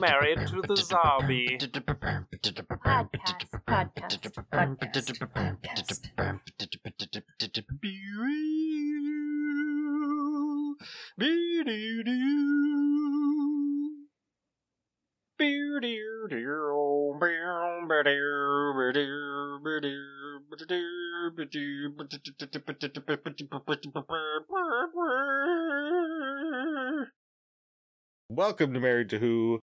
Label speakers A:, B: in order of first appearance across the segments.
A: Married to the zombie.
B: Podcast, podcast, podcast, podcast.
C: Welcome to Married to Who,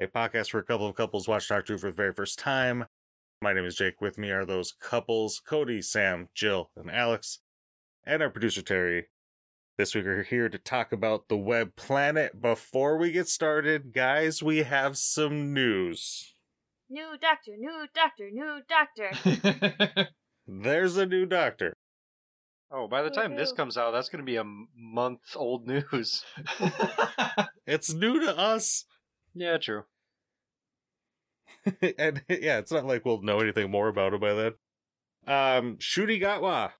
C: a podcast where a couple of couples watch Doctor Who for the very first time. My name is Jake. With me are those couples Cody, Sam, Jill, and Alex, and our producer Terry. This week we're here to talk about the web planet. Before we get started, guys, we have some news.
B: New doctor, new doctor, new doctor.
C: There's a new doctor.
A: Oh, by the time this comes out, that's going to be a month old news.
C: It's new to us.
A: yeah, true.
C: and yeah, it's not like we'll know anything more about it by then. Um, Ncuti Gatwa,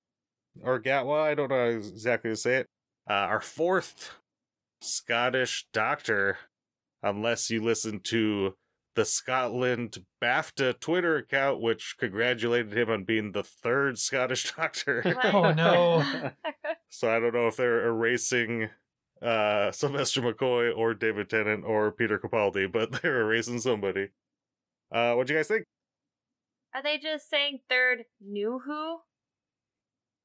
C: or Gatwa, I don't know exactly how to say it. Uh, our fourth Scottish doctor, unless you listen to the Scotland BAFTA Twitter account, which congratulated him on being the third Scottish doctor.
D: Oh no.
C: so I don't know if they're erasing uh Sylvester McCoy or David Tennant or Peter Capaldi, but they're erasing somebody. Uh, what do you guys think?
B: Are they just saying third new who?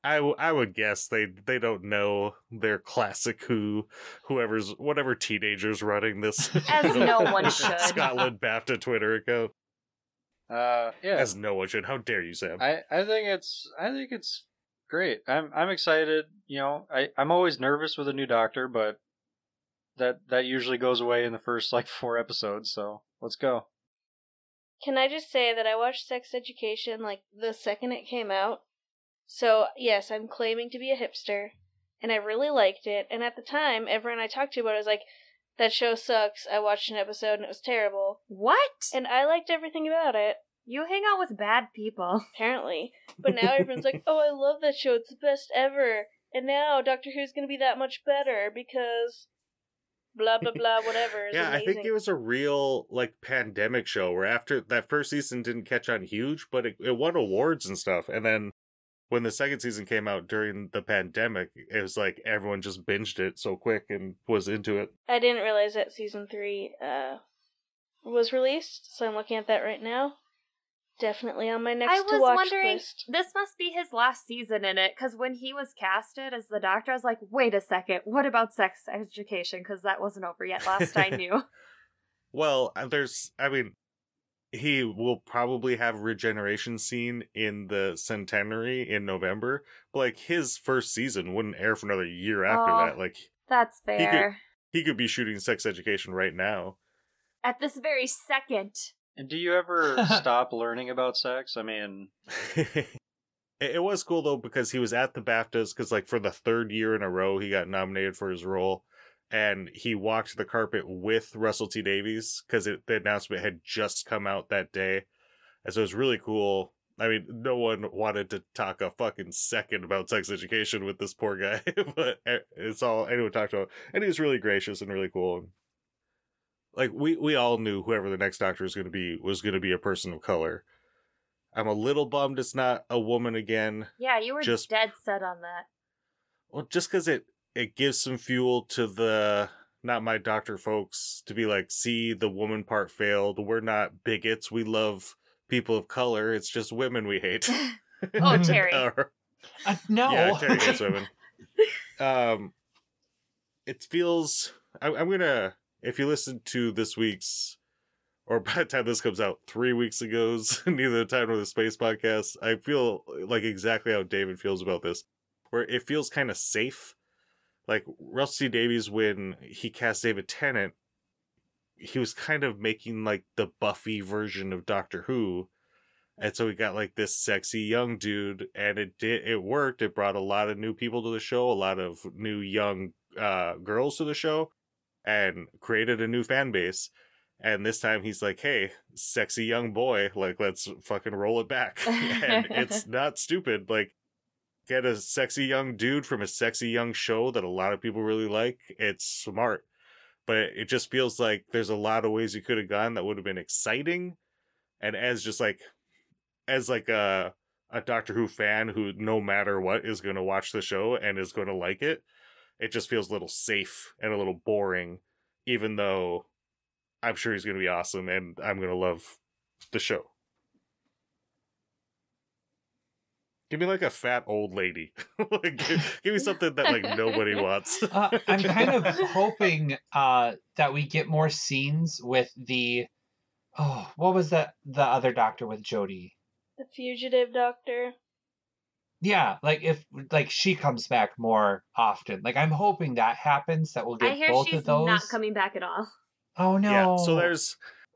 C: I, w- I would guess they they don't know their classic who whoever's whatever teenagers running this
B: As no one should.
C: Scotland BAFTA Twitter account
A: Uh, yeah.
C: as no one should. How dare you, Sam?
A: I, I think it's I think it's great. I'm I'm excited. You know, I I'm always nervous with a new doctor, but that that usually goes away in the first like four episodes. So let's go.
E: Can I just say that I watched Sex Education like the second it came out? So, yes, I'm claiming to be a hipster, and I really liked it. And at the time, everyone I talked to about it was like, that show sucks. I watched an episode and it was terrible.
B: What?
E: And I liked everything about it,
B: you hang out with bad people.
E: apparently. But now everyone's like, oh, I love that show. It's the best ever. And now Doctor Who's going to be that much better because blah, blah, blah, whatever. Is
C: yeah, I think it was a real like pandemic show where after that first season didn't catch on huge, but it, it won awards and stuff. And then when the second season came out during the pandemic, it was like everyone just binged it so quick and was into it.
E: I didn't realize that season three uh, was released, so I'm looking at that right now. Definitely on my next
B: I
E: to
B: was
E: watch
B: wondering,
E: list.
B: this must be his last season in it, because when he was casted as the doctor, I was like, wait a second, what about sex education? Because that wasn't over yet last I knew.
C: Well, uh, there's, I mean, he will probably have regeneration scene in the centenary in November, but like his first season wouldn't air for another year after
B: Oh.
C: that. Like
B: That's
C: could-
B: fair.
C: he could be shooting sex education right now.
B: At this very second.
A: And do you ever stop learning about sex? I mean,
C: it, it was cool though because he was at the BAFTAs because like for the third year in a row he got nominated for his role, and he walked the carpet with Russell T Davies because the announcement had just come out that day, and so it was really cool. I mean, no one wanted to talk a fucking second about sex education with this poor guy, but it's all anyone talked about, and he was really gracious and really cool. Like we we all knew whoever the next doctor was going to be was going to be a person of color. I'm a little bummed it's not a woman again.
B: Yeah, you were
C: Just-
B: dead set on that.
C: Well, just because it it gives some fuel to the not my doctor folks to be like, see, the woman part failed. We're not bigots. We love people of color. It's just women we hate.
B: Oh, Terry.
C: Or-
D: Uh, no.
C: Yeah, Terry hates women. Um, it feels. I, I'm gonna. If you listen to this week's, or by the time this comes out, three weeks ago's neither the time nor the space podcast, I feel like exactly how David feels about this, where it feels kind of safe. Like Russell T Davies, when he cast David Tennant, he was kind of making like the Buffy version of Doctor Who. And so we got like this sexy young dude, and it did it worked. It brought a lot of new people to the show, a lot of new young uh, girls to the show, and created a new fan base. And this time he's like, "Hey, sexy young boy, like let's fucking roll it back." and it's not stupid. Like get a sexy young dude from a sexy young show that a lot of people really like, it's smart. But it just feels like there's a lot of ways you could have gone that would have been exciting. And as just like as like a a Doctor Who fan who no matter what is going to watch the show and is going to like it, it just feels a little safe and a little boring even though I'm sure he's going to be awesome and I'm going to love the show. Give me like a fat old lady. like, give, give, me something that like nobody wants.
D: uh, I'm kind of hoping uh, that we get more scenes with the oh, what was that the other doctor with Jody.
E: The fugitive doctor.
D: Yeah, like if like she comes back more often. Like I'm hoping that happens. That we'll get
B: I hear
D: both
B: she's
D: of those.
B: not coming back at all
D: Oh no!
C: Yeah, so there's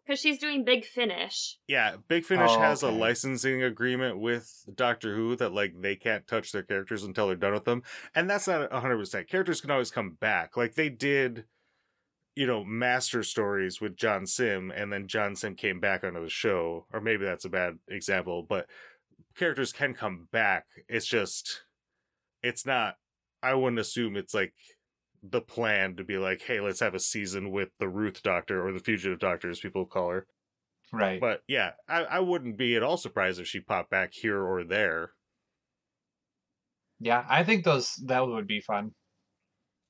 B: because she's doing Big Finish.
C: yeah, Big Finish
D: Oh,
C: has a licensing agreement with Doctor Who that like they can't touch their characters until they're done with them, and that's not hundred percent. Characters can always come back, like they did, you know, Master Stories with John Simm, and then John Simm came back onto the show, or maybe that's a bad example, but characters can come back. It's just, it's not. I wouldn't assume it's like the plan to be like, hey, let's have a season with the Ruth Doctor or the Fugitive Doctor, as people call her.
D: right.
C: But yeah, I, I wouldn't be at all surprised if she popped back here or there.
D: yeah, I think those that would be fun.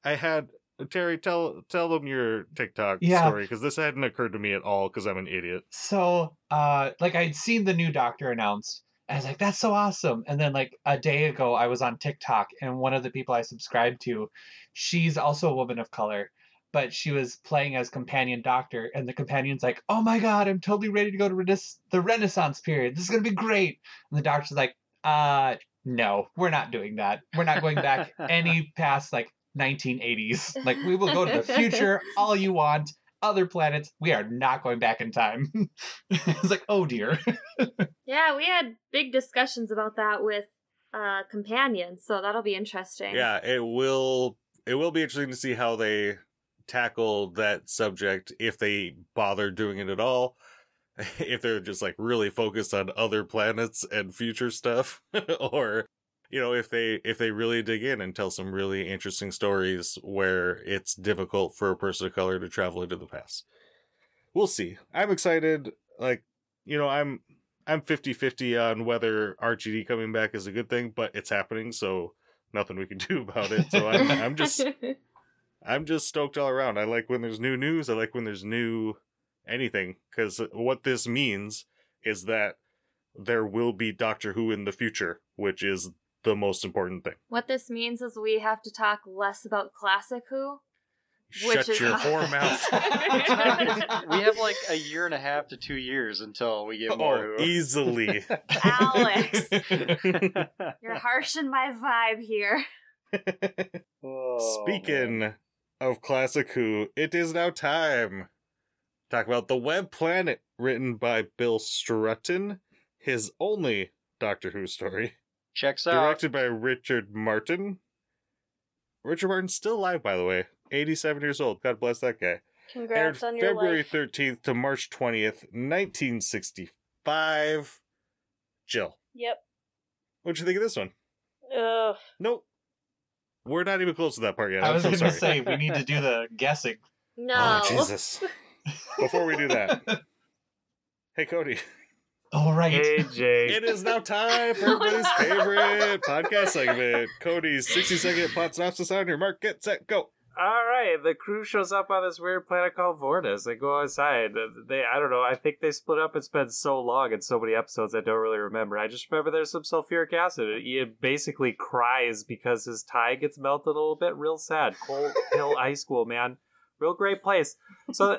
C: I had Terry tell tell them your TikTok
D: Yeah.
C: story because this hadn't occurred to me at all because I'm an idiot.
D: So, uh, like I'd seen the new doctor announced. And I was like, that's so awesome. And then like a day ago, I was on TikTok, and one of the people I subscribed to, she's also a woman of color, but she was playing as companion doctor, and the companion's like, oh my god, I'm totally ready to go to Renaissance, the Renaissance period. This is gonna be great. And the doctor's like, uh, no, we're not doing that. We're not going back any past like 1980s. Like we will go to the future all you want other planets. We are not going back in time. it's like, oh dear.
B: Yeah, we had big discussions about that with uh companions, so that'll be interesting.
C: Yeah, it will it will be interesting to see how they tackle that subject if they bother doing it at all. If they're just like really focused on other planets and future stuff or you know if they if they really dig in and tell some really interesting stories where it's difficult for a person of color to travel into the past. We'll see. I'm excited like you know I'm I'm 50-50 on whether RTD coming back is a good thing, but it's happening so nothing we can do about it. So I'm I'm just I'm just stoked all around. I like when there's new news. I like when there's new anything because what this means is that there will be Doctor Who in the future, which is the most important thing.
B: what this means is we have to talk less about classic Who. Which
C: Shut
B: is-
C: your whore mouth.
A: we have like a year and a half to two years until we get more.
C: oh, easily.
B: Alex, you're harshing my vibe here.
A: Oh,
C: Speaking
A: man.
C: of Classic Who, it is now time. To talk about The Web Planet, written by Bill Strutton, his only Doctor Who story.
A: Checks out.
C: Directed by Richard Martin. Richard Martin's still alive, by the way. 87 years old. God bless that guy.
E: Congrats
C: Aired
E: on your
C: February
E: life.
C: 13th to March 20th, 1965. Jill,
E: Yep.
C: what'd you think of this one?
E: Ugh.
C: Nope. We're not even close to that part yet.
D: I
C: I'm
D: was
C: so
D: going to
C: sorry.
D: say, we need to do the guessing.
B: No.
C: Oh, Jesus. Before we do that, hey, Cody.
D: All right.
F: Hey, Jay.
C: It is now time for everybody's favorite podcast segment Cody's 60 second plot synopsis on your mark, get set, go.
F: All right, the crew shows up on this weird planet called Vortis. They go outside. Uh, They, I don't know. I think they split up. It's been so long and so many episodes. I don't really remember. I just remember there's some sulfuric acid. He basically cries because his tie gets melted a little bit. Real sad. Coal Hill High School, man. Real great place. So uh,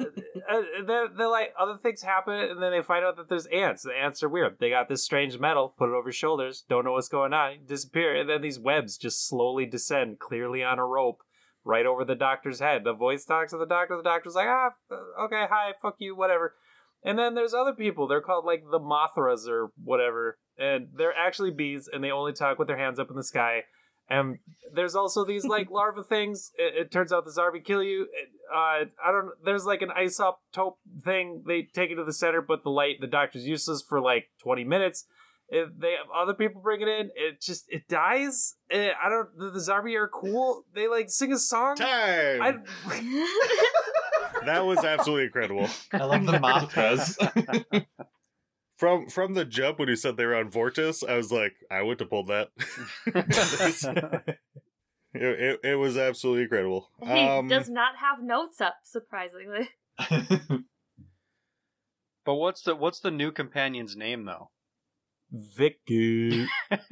F: then, then like other things happen, and then they find out that there's ants. The ants are weird. They got this strange metal. Put it over shoulders. Don't know what's going on. Disappear, and then these webs just slowly descend, clearly on a rope right over the doctor's head. The voice talks to the doctor. The doctor's like, ah, okay, hi, fuck you, whatever. And then there's other people. They're called like the Mothras or whatever. And they're actually bees and they only talk with their hands up in the sky. And there's also these like larva things. It, it turns out the Zarbi kill you. It, uh, I don't. There's like an isotope thing. They take it to the center, but the light, the doctor's useless for like 20 minutes. If they have other people bring it in, it just it dies. Eh, I don't. The, the Zarbi are cool. They like sing a song.
C: Time.
F: I,
C: That was absolutely incredible.
D: I love the Mothras.
C: From from the jump when you said they were on Vortis, I was like, I would have pulled that. it, it, it was absolutely incredible.
B: he
C: Um,
B: does not have notes up, surprisingly.
A: but what's the what's the new companion's name though?
F: Vicky.
B: Didn't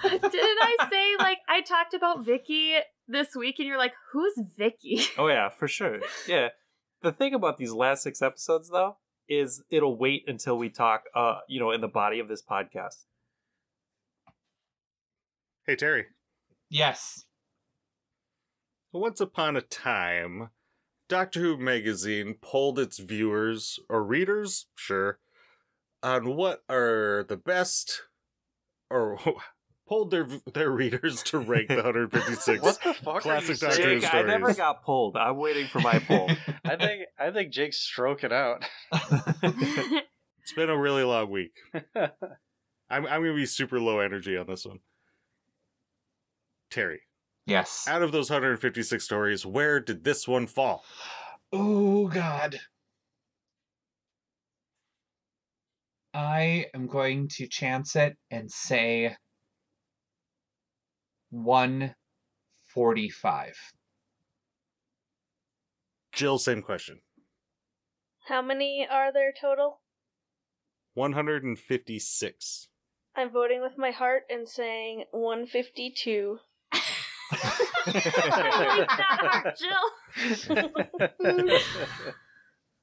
B: I say like I talked about Vicky this week and you're like, who's Vicky?
F: Oh yeah, for sure. Yeah. The thing about these last six episodes though is it'll wait until we talk uh you know in the body of this podcast.
C: hey Terry.
D: yes.
C: Once upon a time, Doctor Who magazine polled its viewers or readers, sure, on what are the best or polled their their readers to rank the 156.
A: what the fuck?
C: Classic
A: are you
C: Doctor
A: saying?
C: Who
F: Jake, I never got pulled. I'm waiting for my poll.
A: I think I think Jake's stroking out.
C: It's been a really long week. I'm I'm gonna be super low energy on this one. Terry,
D: Yes.
C: out of those 156 stories, where did this one fall?
D: Oh God. I am going to chance it and say 145.
C: Jill, same question.
E: How many are there total?
C: 156.
E: I'm voting with my heart and saying 152.
B: Like that heart, Jill.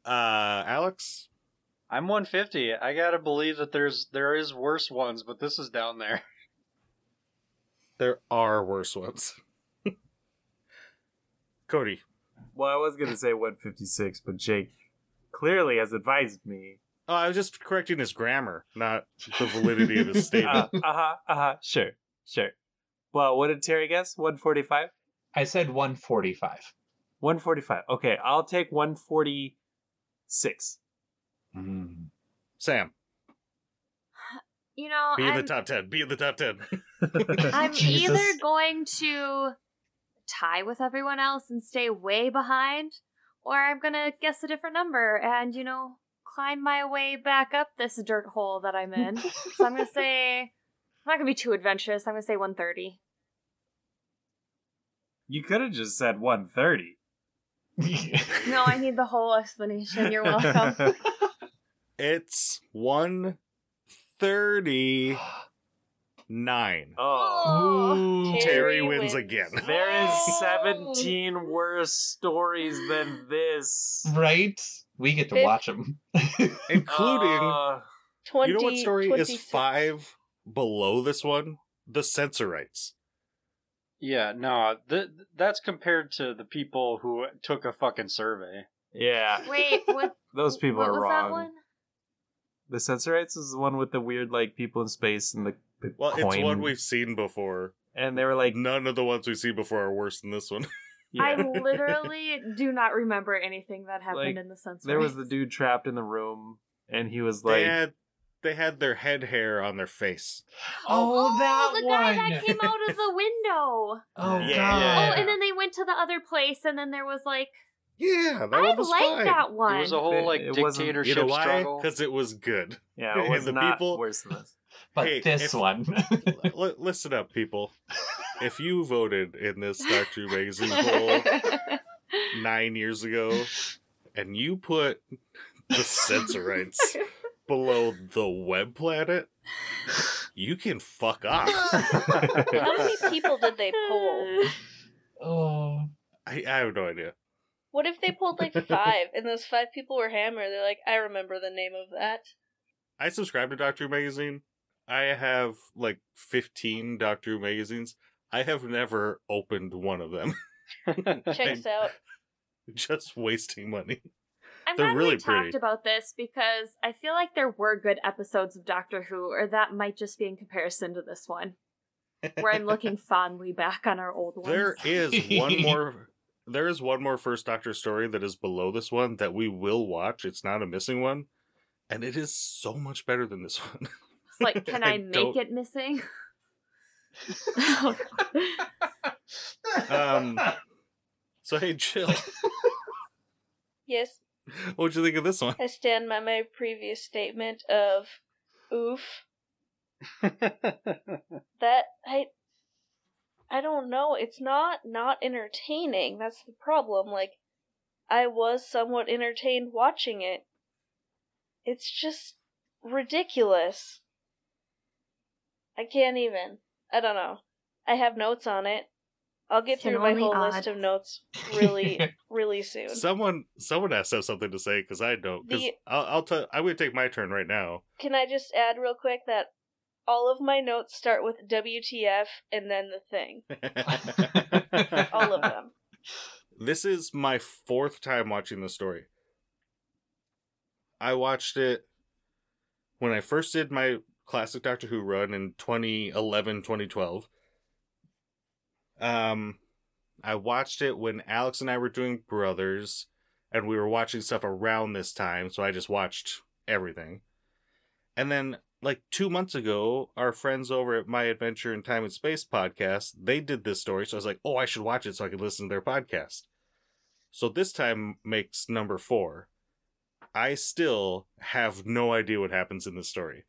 C: Uh, Alex?
A: I'm 150. I gotta believe that there's there is worse ones, but this is down there.
C: There are worse ones. Cody.
F: well, I was gonna say 156, but Jake clearly has advised me.
C: Oh, I was just correcting his grammar, not the validity of his statement.
F: Uh
C: statement.
F: huh. Uh huh. Sure. Sure. Well, what did Terry guess? 145.
D: I said 145.
F: 145. Okay, I'll take 146.
D: Mm.
C: Sam,
B: You know,
C: be in
B: I'm,
C: the top 10. Be in the top 10.
B: I'm
D: Jesus.
B: either going to tie with everyone else and stay way behind, or I'm gonna guess a different number and, you know, climb my way back up this dirt hole that I'm in. so I'm gonna say I'm not gonna be too adventurous. I'm gonna say 130.
F: You could have just said 130.
B: No, I need the whole explanation. You're welcome.
C: it's 139.
F: Oh.
D: Ooh.
C: Terry
E: Terry
C: wins
E: wins.
C: again.
F: There is. 17 worse stories than this.
D: Right? We get to
E: Fif-
D: watch them.
C: Including,
F: Uh,
E: 20,
C: you know what story is five below this one? The Sensorites.
A: Yeah, no, th- that's compared to the people who took a fucking survey.
F: yeah,
B: Wait, what?
F: those people
B: what
F: are
B: was
F: wrong.
B: that one?
F: The Sensorites is the one with the weird, like, people in space and the, the
C: Well,
F: coin.
C: it's one we've seen before.
F: And they were like,
C: None of the ones we've seen before are worse than this one.
B: I literally do not remember anything that happened
F: Like,
B: in the census.
F: there was the dude trapped in the room, and he was like,
C: they had they had their head hair on their face.
D: Oh, oh, that
B: the guy that came out of the window.
D: Oh,
C: Yeah.
D: God.
F: Yeah.
B: Oh, and then they went to the other place, and then there was like,
C: Yeah, that
B: I
C: was
B: like
C: fine.
B: that one.
A: It was a whole like
F: It wasn't-
A: dictatorship
C: You know why?
A: struggle.
C: Because it was good.
F: yeah, it was
C: And the
F: not
C: people-
F: worse than this.
D: But
C: Hey,
D: this
C: if-
D: one.
C: L- listen up, people. If you voted in this Doctor Who magazine poll nine years ago, and you put the Sensorites below the web planet, you can fuck off.
E: How many people did they poll?
D: oh.
C: I, I have no idea.
E: What if they pulled like five and those five people were Hammer? They're like, I remember the name of that.
C: I subscribe to Doctor Who magazine. I have like 15 Doctor Who magazines. I have never opened one of them.
E: Checks out.
C: Just wasting money.
B: I'm
C: They're
B: glad
C: really
B: we talked
C: pretty.
B: about this because I feel like there were good episodes of Doctor Who, or that might just be in comparison to this one, where I'm looking fondly back on our old ones.
C: There is one more. There is one more First Doctor story that is below this one that we will watch. It's not a missing one. and it is so much better than this one.
B: It's like, can I,
C: I
B: make
C: don't-
B: it missing?
C: Um, so hey, Jill,
E: Yes,
C: what'd you think of this one?
E: I stand by my previous statement of oof. That I I don't know. It's not not entertaining. That's the problem. Like I was somewhat entertained watching it. It's just ridiculous. I can't even. I don't know. I have notes on it. I'll get
B: Can
E: through my whole
B: odd.
E: list of notes really really soon.
C: Someone, someone has to have something to say because I don't. Because I'll, I'll tell. I'm gonna take my turn right now.
E: Can I just add real quick that all of my notes start with WTF and then the thing. All of them.
C: This is my fourth time watching the story. I watched it when I first did my classic Doctor Who run in 2011, 2012. Um, I watched it when Alex and I were doing Brothers, and we were watching stuff around this time, so I just watched everything. And then, like two months ago, our friends over at My Adventure in Time and Space podcast, they did this story, so I was like, oh, I should watch it so I can listen to their podcast. So this time makes number four. I still have no idea what happens in this story.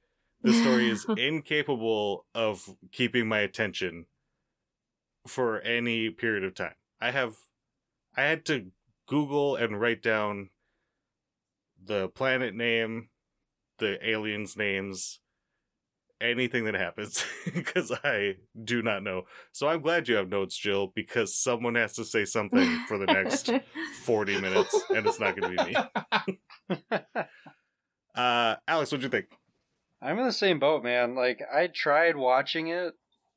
C: This story is incapable of keeping my attention for any period of time. I have I had to Google and write down the planet name, the aliens' names, anything that happens because I do not know. So I'm glad you have notes, Jill, because someone has to say something for the next 40 minutes, and it's not going to be me. Uh, Alex, what'd you think?
A: I'm in the same boat, man. Like I tried watching it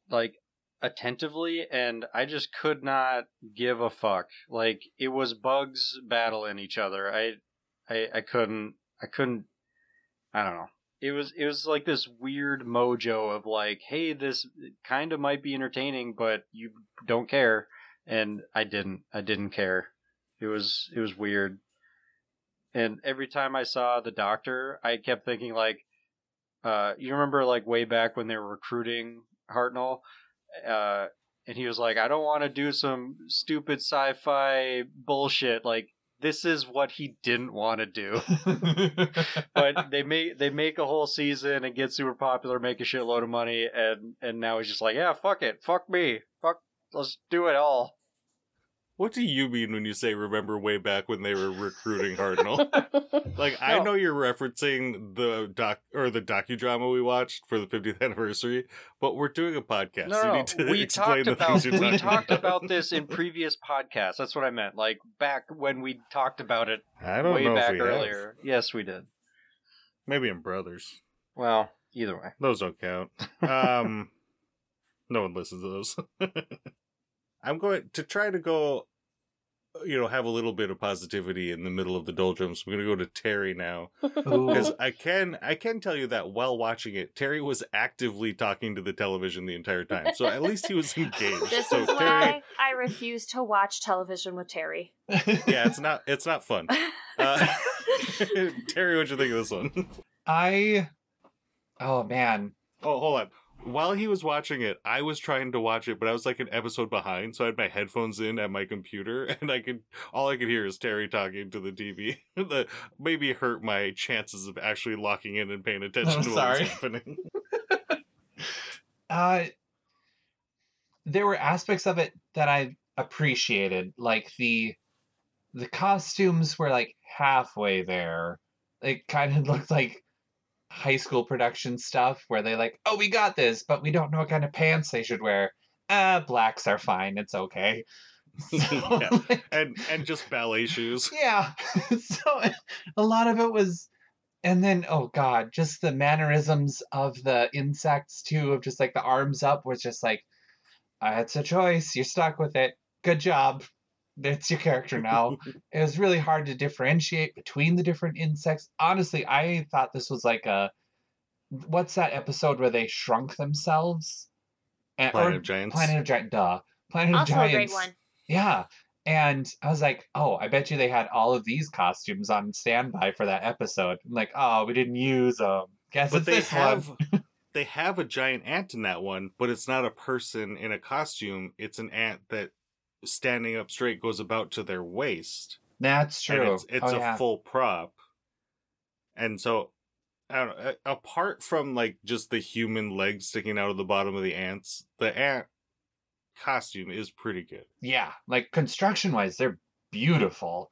A: like attentively and I just could not give a fuck. Like it was bugs battling each other. I I I couldn't I couldn't I don't know. It was it was like this weird mojo of like, hey, this kind of might be entertaining, but you don't care and I didn't. I didn't care. It was it was weird. And every time I saw the doctor, I kept thinking like uh, you remember like way back when they were recruiting Hartnell, uh, and he was like, "I don't want to do some stupid sci-fi bullshit." Like this is what he didn't want to do. but they make they make a whole season and get super popular, make a shitload of money, and and now he's just like, "Yeah, fuck it, fuck me, fuck, let's do it all."
C: What do you mean when you say remember way back when they were recruiting Hartnell? like I know you're referencing the doc or the docudrama we watched for the 50th anniversary, but we're doing a podcast.
A: No,
C: you
A: no,
C: need to
A: we talked about we talked
C: about.
A: about this in previous podcasts. That's what I meant. Like back when we talked about it
C: I don't
A: way
C: know
A: back
C: we have.
A: earlier. Yes, we did.
C: Maybe in Brothers.
A: Well, either way.
C: Those don't count. Um, no one listens to those. I'm going to try to go, you know, have a little bit of positivity in the middle of the doldrums. I'm going to go to Terry now because I can I can tell you that while watching it, Terry was actively talking to the television the entire time. So at least he was engaged.
B: This
C: so
B: is
C: Terry,
B: why I refuse to watch television with Terry.
C: yeah, it's not it's not fun. Uh, Terry, what'd you think of this one?
D: I oh man.
C: Oh, hold on. While he was watching it, I was trying to watch it, but I was like an episode behind, so I had my headphones in at my computer, and I could all I could hear is Terry talking to the TV. that maybe hurt my chances of actually locking in and paying attention
D: Oh,
C: to what
D: sorry.
C: was happening.
D: Uh there were aspects of it that I appreciated, like the the costumes were like halfway there. It kind of looked like high school production stuff where they like, "Oh, we got this, but we don't know what kind of pants they should wear." Ah, blacks are fine. It's okay. So,
C: Yeah.
D: like,
C: and and just ballet shoes.
D: yeah. so a lot of it was and then oh god, just the mannerisms of the insects too, of just like the arms up was just like uh, it's a choice, you're stuck with it. Good job. That's your character now. it was really hard to differentiate between the different insects. Honestly, I thought this was like a what's that episode where they shrunk themselves? And,
C: Planet
D: or
C: of Giants.
D: Planet of Giants, duh. Planet of
B: also a
D: Giants.
B: great one.
D: Yeah. And I was like, oh, I bet you they had all of these costumes on standby for that episode. I'm like, oh, we didn't use them. Guess
C: but they have they have a giant ant in that one, but it's not a person in a costume. It's an ant that standing up straight goes about to their waist.
D: That's
C: And
D: true.
C: it's it's
D: oh,
C: a
D: yeah.
C: full prop. And so I don't know, apart from like just the human legs sticking out of the bottom of the ants, the ant costume is pretty good.
D: yeah, like construction wise, they're beautiful.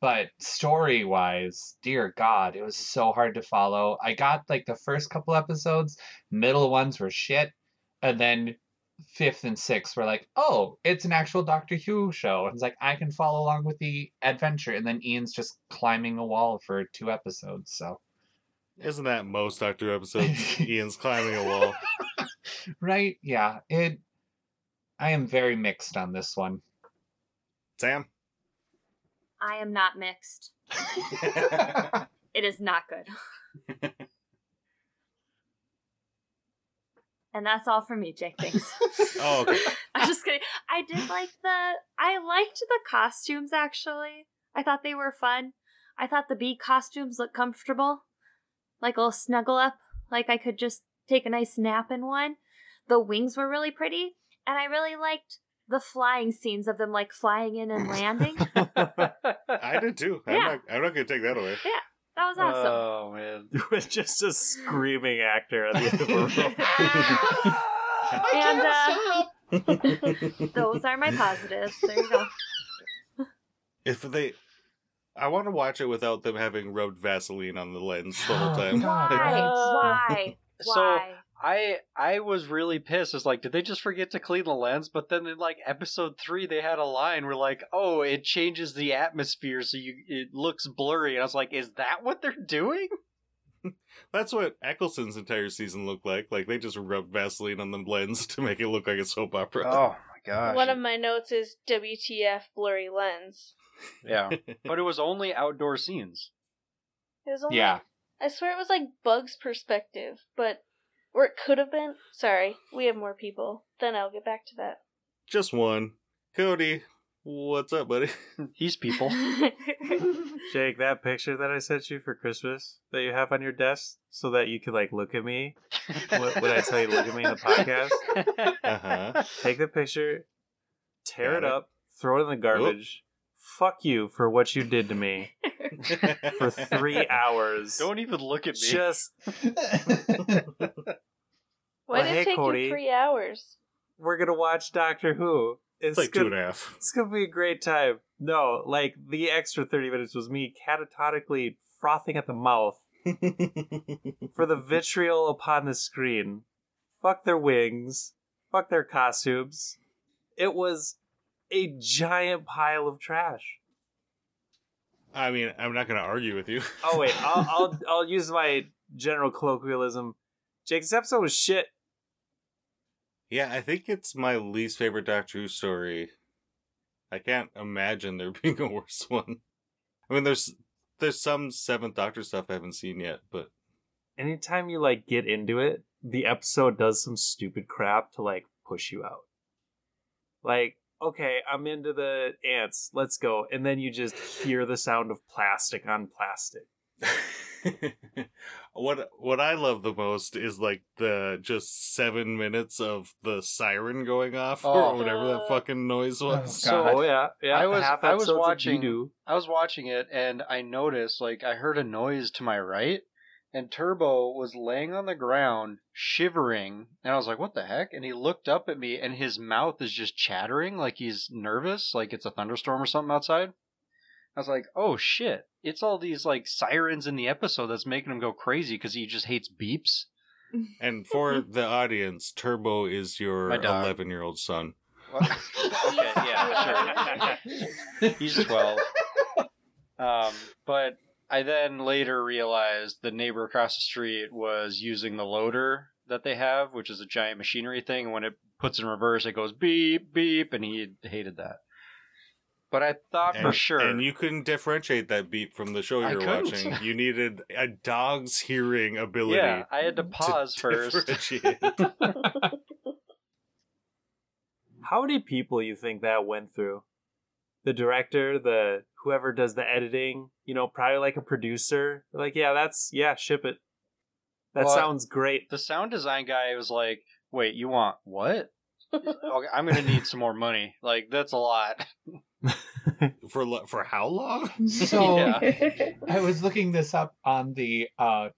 D: But story wise, dear God, it was so hard to follow. I got like the first couple episodes, middle ones were shit, and then fifth and sixth were like, oh, it's an actual Doctor Who show. And it's like I can follow along with the adventure, and then Ian's just climbing a wall for two episodes. So
C: Isn't that most Doctor Who episodes? Ian's climbing a wall.
D: right, yeah, it. I am very mixed on this one.
C: Sam?
B: I am not mixed. It is not good. and that's all for me, Jake. Thanks.
C: Oh, okay.
B: I'm just kidding. I did like the. I liked the costumes actually. I thought they were fun. I thought the bee costumes looked comfortable, like a little snuggle up. Like I could just take a nice nap in one. The wings were really pretty, and I really liked the flying scenes of them like flying in and landing.
C: I did too. I'm
B: Yeah.
C: not I'm not gonna take that away.
B: That was awesome.
A: Oh man.
F: With just a screaming actor at the end of a room.
B: and uh, those are my positives. There you go.
C: If they I want to watch it without them having rubbed Vaseline on the lens the whole time.
D: God.
B: Why?
E: Uh,
B: Why?
A: So
B: Why?
A: I I was really pissed. It's like, did they just forget to clean the lens? But then in like episode three, they had a line where like, oh, it changes the atmosphere, so you it looks blurry. And I was like, is that what they're doing?
C: That's what Eccleston's entire season looked like. Like they just rubbed Vaseline on the lens to make it look like a soap opera.
A: Oh my gosh.
E: One of my notes is WTF blurry lens.
A: yeah, but it was only outdoor scenes.
E: It was only,
D: Yeah.
E: I swear it was like Bug's perspective, but or it could have been. Sorry, we have more people. Then I'll get back to that.
C: Just one. Cody, what's up, buddy?
A: He's people.
F: Jake, that picture that I sent you for Christmas that you have on your desk so that you could like look at me What- what I tell you to look at me in the podcast?
C: Uh-huh.
F: Take the picture, tear
C: Got
F: it
C: it.
F: up, throw it in the garbage. Fuck you for what you did to me for three hours.
A: Don't even look at me.
F: Just
E: Why
F: Well,
E: did
F: hey,
E: it take
F: Cody.
E: you three hours?
F: we're gonna watch Doctor Who.
C: It's
F: It's
C: like two
F: gonna,
C: and a half.
F: It's gonna be a great time. No, like the extra thirty minutes was me catatonically frothing at the mouth for the vitriol upon the screen. Fuck their wings. Fuck their costumes. It was a giant pile of trash.
C: I mean, I'm not gonna argue with you.
F: Oh wait, I'll I'll I'll use my general colloquialism. Jake's episode was shit.
C: Yeah, I think it's my least favorite Doctor Who story. I can't imagine there being a worse one. I mean, there's there's some Seventh Doctor stuff I haven't seen yet, but
F: Anytime you like get into it, the episode does some stupid crap to like push you out. Like, okay, I'm into the ants, let's go. And then you just hear the sound of plastic on plastic.
C: what what I love the most is like the just seven minutes of the siren going off
A: Oh.
C: or whatever that fucking noise oh, was.
D: Oh,
A: So-
F: Oh yeah, yeah.
A: I was-
F: half
A: I was watching- I was watching it and I noticed like I heard a noise to my right and Turbo was laying on the ground shivering and I was like what the heck and he looked up at me and his mouth is just chattering like he's nervous like it's a thunderstorm or something outside. I was like oh shit it's all these like sirens in the episode that's making him go crazy cuz he just hates beeps.
C: And for the audience, Turbo is your
A: My dog.
C: eleven year old son.
A: okay, yeah, sure. He's 12. Um, but I then later realized the neighbor across the street was using the loader that they have, which is a giant machinery thing. And when it puts in reverse, it goes beep, beep, and he hated that. But I thought
C: And,
A: for sure.
C: and you couldn't differentiate that beep from the show you're watching. You needed a dog's hearing ability.
A: yeah, I had to
C: to
A: pause first.
F: How many people you think that went through? the director, the whoever does the editing, you know, probably like a producer. Like, yeah, that's yeah, ship it. That
A: Well,
F: sounds great.
A: The sound design guy was like, "Wait, you want what? okay, I'm gonna need some more money. Like that's a lot."
C: For lo- for how long?
D: So
A: Yeah.
D: I was looking this up on the uh,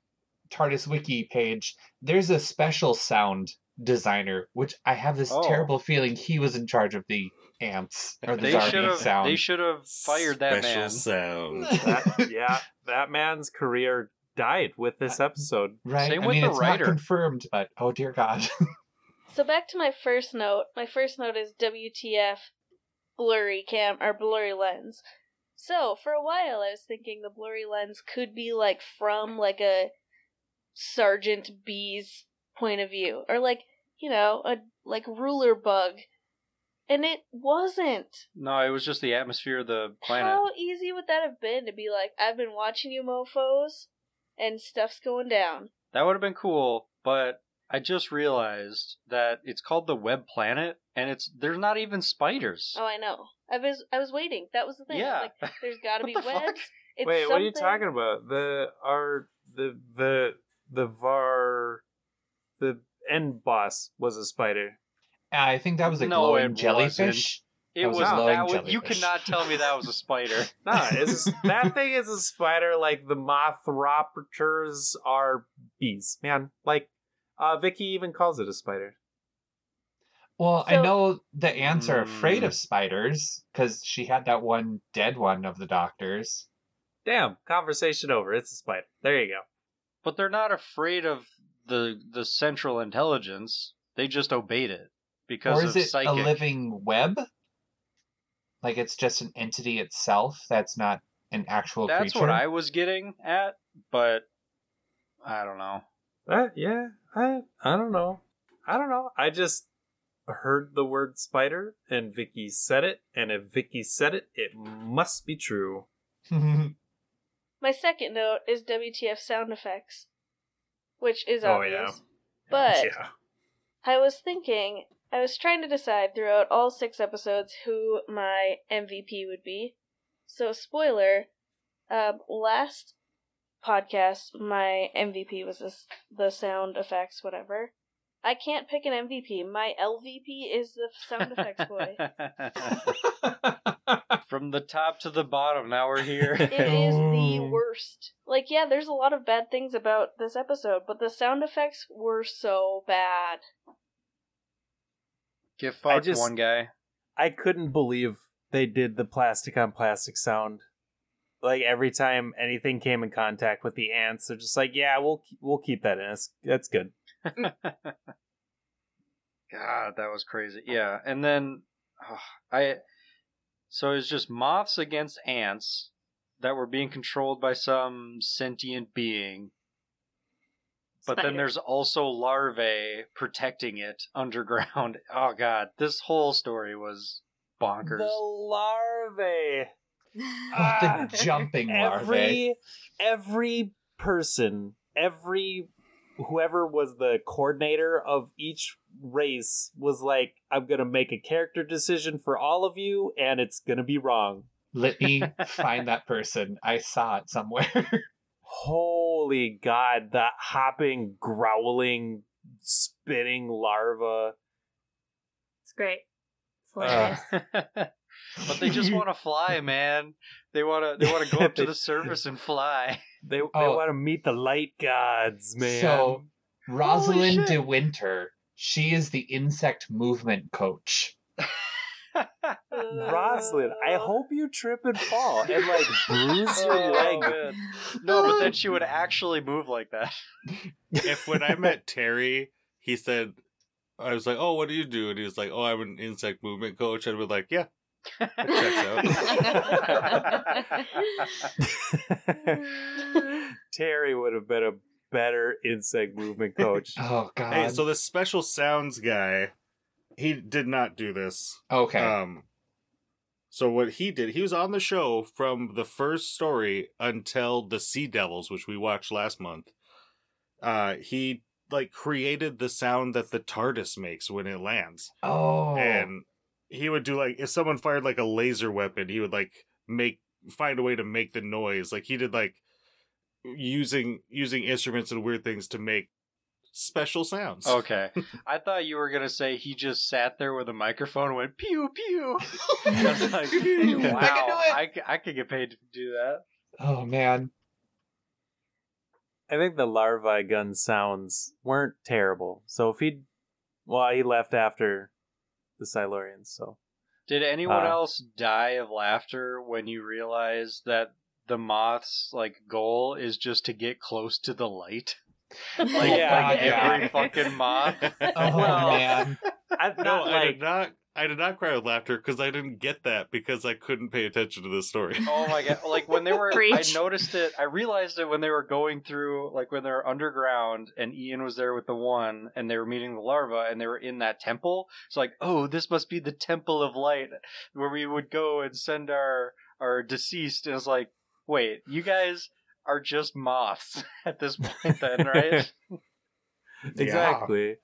D: TARDIS wiki page. There's a special sound designer, which I have this
A: Oh.
D: terrible feeling he was in charge of the ants or the
A: They
D: Darby sound.
A: They should have fired that
C: Special
A: man.
C: sound.
F: That- yeah, that man's career died with this episode.
D: right?
A: Same
D: I
A: with
D: mean,
A: the
D: it's
A: writer.
D: not confirmed, but oh dear God.
E: So back to my first note. My first note is WTF blurry cam or blurry lens. So for a while I was thinking the blurry lens could be like from like a Sergeant B's point of view. Or like, you know, a like ruler bug. And it wasn't.
A: No, it was just the atmosphere of the planet.
E: How easy would that have been to be like, I've been watching you mofos and stuff's going down.
A: That would have been cool, but I just realized that it's called the Web Planet, and it's there's not even spiders.
E: Oh I know. I was I was waiting. That was the thing. I was
A: yeah.
E: like, there's gotta be
A: the fuck?
E: webs. It's
F: Wait, what are you talking about? The our the the the var the end boss was a spider.
D: Uh, I think that was a
A: No,
D: glowing
A: it
D: jellyfish.
A: it was,
D: was
A: that
D: glowing
A: was, you cannot tell me that was a spider.
F: No, it's a, that thing is a spider. Like the mothropters are bees, man. Like uh, Vicky even calls it a spider.
D: Well, I know the ants are afraid
A: Mm.
D: of spiders because she had that one dead one of the doctors.
F: Damn, conversation over. It's a spider. There you go.
A: but they're not afraid of the the central intelligence. They just obeyed it because
D: or is
A: of
D: it
A: psychic.
D: a living web? Like it's just an entity itself that's not an actual
A: That's
D: creature.
A: what I was getting at, but I don't know.
F: Uh, yeah, I I don't know. I don't know. I just heard the word spider and Vicky said it, and if Vicky said it, it must be true.
E: My second note is WTF sound effects, which is
F: Oh,
E: obvious.
F: yeah.
E: But
F: yeah.
E: I was thinking, I was trying to decide throughout all six episodes who my MVP would be. So, spoiler, um, last podcast, my MVP was this, the sound effects, whatever. I can't pick an MVP. My LVP is the sound effects boy.
A: From the top to the bottom, now we're here.
E: It is the
D: Oh.
E: worst. Like, yeah, there's a lot of bad things about this episode, but the sound effects were so bad.
A: Get fucked,
F: just-
A: one guy.
F: I couldn't believe they did the plastic on plastic sound. Like every time anything came in contact with the ants, they're just like, "Yeah, we'll we'll keep that in. That's, that's good."
A: God, that was crazy. Yeah, and then oh, I so it's just moths against ants that were being controlled by some sentient being. But then there's also larvae protecting it underground. Oh god, this whole story was bonkers.
F: The larvae.
D: Oh, the jumping larvae.
F: Every every person, every whoever was the coordinator of each race was like, "I'm gonna make a character decision for all of you, and it's gonna be wrong."
D: Let me find that person. I saw it somewhere.
F: Holy God, that hopping, growling, spitting larva.
B: It's great. It's
F: Uh,
B: hilarious.
A: But they just want to fly, man. They want to they want to go up to the surface and fly.
F: They they
D: Oh.
F: want to meet the light gods, man.
D: So
A: Roslyn.
D: De Winter, she is the insect movement coach.
F: Roslyn, I hope you trip and fall and like bruise your
A: Oh,
F: leg.
A: man. No, but then she would actually move like that.
C: if when I met Terry, he said, I was like, "Oh, what do you do?" And he was like, "Oh, I'm an insect movement coach." I'd be like, "Yeah,
F: Terry would have been a better insect movement coach.
D: Oh God.
C: Hey, so the special sounds guy, he did not do this.
D: okay.
C: Um, so what he did, he was on the show from the first story until the Sea Devils, which we watched last month. Uh, he like created the sound that the TARDIS makes when it lands,
D: oh.
C: and he would do like if someone fired like a laser weapon, he would like make find a way to make the noise. Like he did like using using instruments and weird things to make special sounds.
A: Okay. I thought you were gonna say he just sat there with a microphone and went pew pew. I was like, wow,
D: I can do it.
A: I, c- I could get paid to do that.
D: Oh man.
F: I think the larvae gun sounds weren't terrible. So if he'd well, he left after the Silurians. So
A: Did anyone
F: Uh,
A: else die of laughter when you realized that the moth's like goal is just to get close to the light? Like,
F: Yeah,
A: like
D: yeah.
A: every fucking moth.
D: Oh
F: Well,
D: man.
F: I
C: no,
F: not
C: I did not. I did not cry with laughter because I didn't get that because I couldn't pay attention to this story.
A: Oh my god! Like when they were, I noticed it. I realized it when they were going through, like when they were underground, and Ian was there with the one, and they were meeting the larva, and they were in that temple. It's like, oh, this must be the temple of light, where we would go and send our our deceased. And it's like, wait, you guys are just moths at this point, then, right?
F: exactly.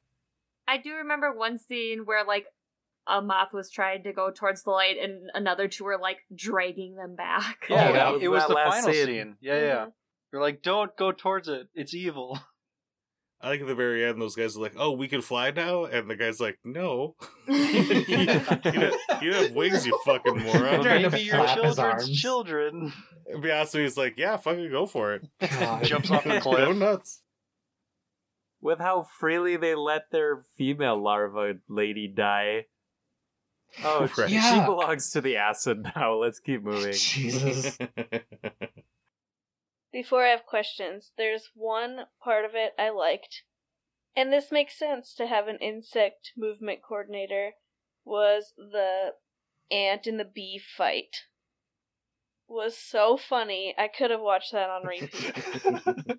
B: I do remember one scene where like a moth was trying to go towards the light and another two were like dragging them back.
A: yeah,
D: Oh, that
A: it-
F: was
A: it was
F: that
A: the
F: last
A: final
F: scene.
A: scene. Yeah, yeah. Mm-hmm. They're like, don't go towards it. It's evil.
C: I like at the very end, those guys are like, "Oh, we can fly now," and the guy's like, "No, you, don't, you have wings, you fucking moron."
D: Trying to
A: Maybe your
D: flap his
A: children's
D: arms.
A: children.
C: And Beyonce is like, "Yeah, fucking go for it."
D: God.
A: Jumps off the cliff.
C: Go nuts.
F: With how freely they let their female larva lady die. Oh,
C: Right.
F: she belongs to the acid now. Let's keep moving.
D: Jesus.
E: Before I have questions, there's one part of it I liked. And this makes sense to have an insect movement coordinator was the ant and the bee fight. Was so funny. I could have watched that on repeat.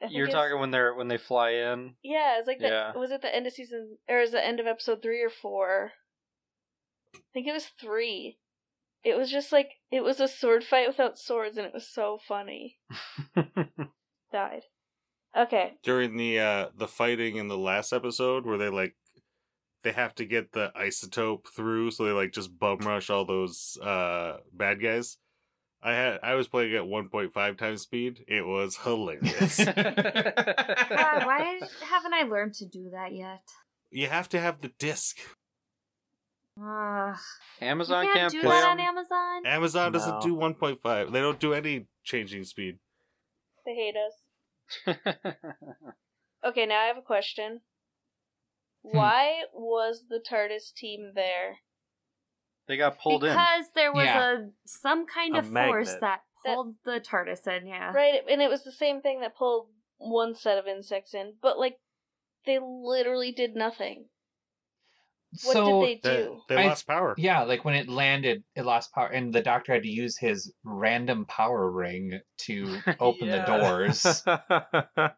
E: I think
A: You're talking when they're when they fly in.
E: Yeah, it's like the
A: Yeah.
E: was it the end of season or is the end of episode three or four? I think it was three. It was just like it was a sword fight without swords, and it was so funny. Died. Okay.
C: During the uh the fighting in the last episode, where they like they have to get the isotope through, so they like just bum rush all those uh bad guys. I had I was playing at 1.5 times speed. It was hilarious.
B: God, why haven't I learned to do that yet?
C: you have to have the disc.
B: Ugh.
A: Amazon
B: you can't,
A: can't
B: do
A: play
B: that on Amazon.
C: Amazon doesn't do 1.5. They don't do any changing speed.
E: They hate us. Okay, now I have a question.
D: Hmm.
E: Why was the TARDIS team there?
A: They got pulled in.
B: because there was
D: Yeah.
B: a some kind
F: A
B: of force
F: magnet.
B: that
E: That-
B: pulled the TARDIS in. Yeah.
E: Right, and it was the same thing that pulled one set of insects in, but like they literally did nothing. What
D: so
E: did they
C: They,
E: do?
C: they
D: I-
C: lost power.
D: yeah, like when it landed, it lost power, and the doctor had to use his random power ring to open the doors.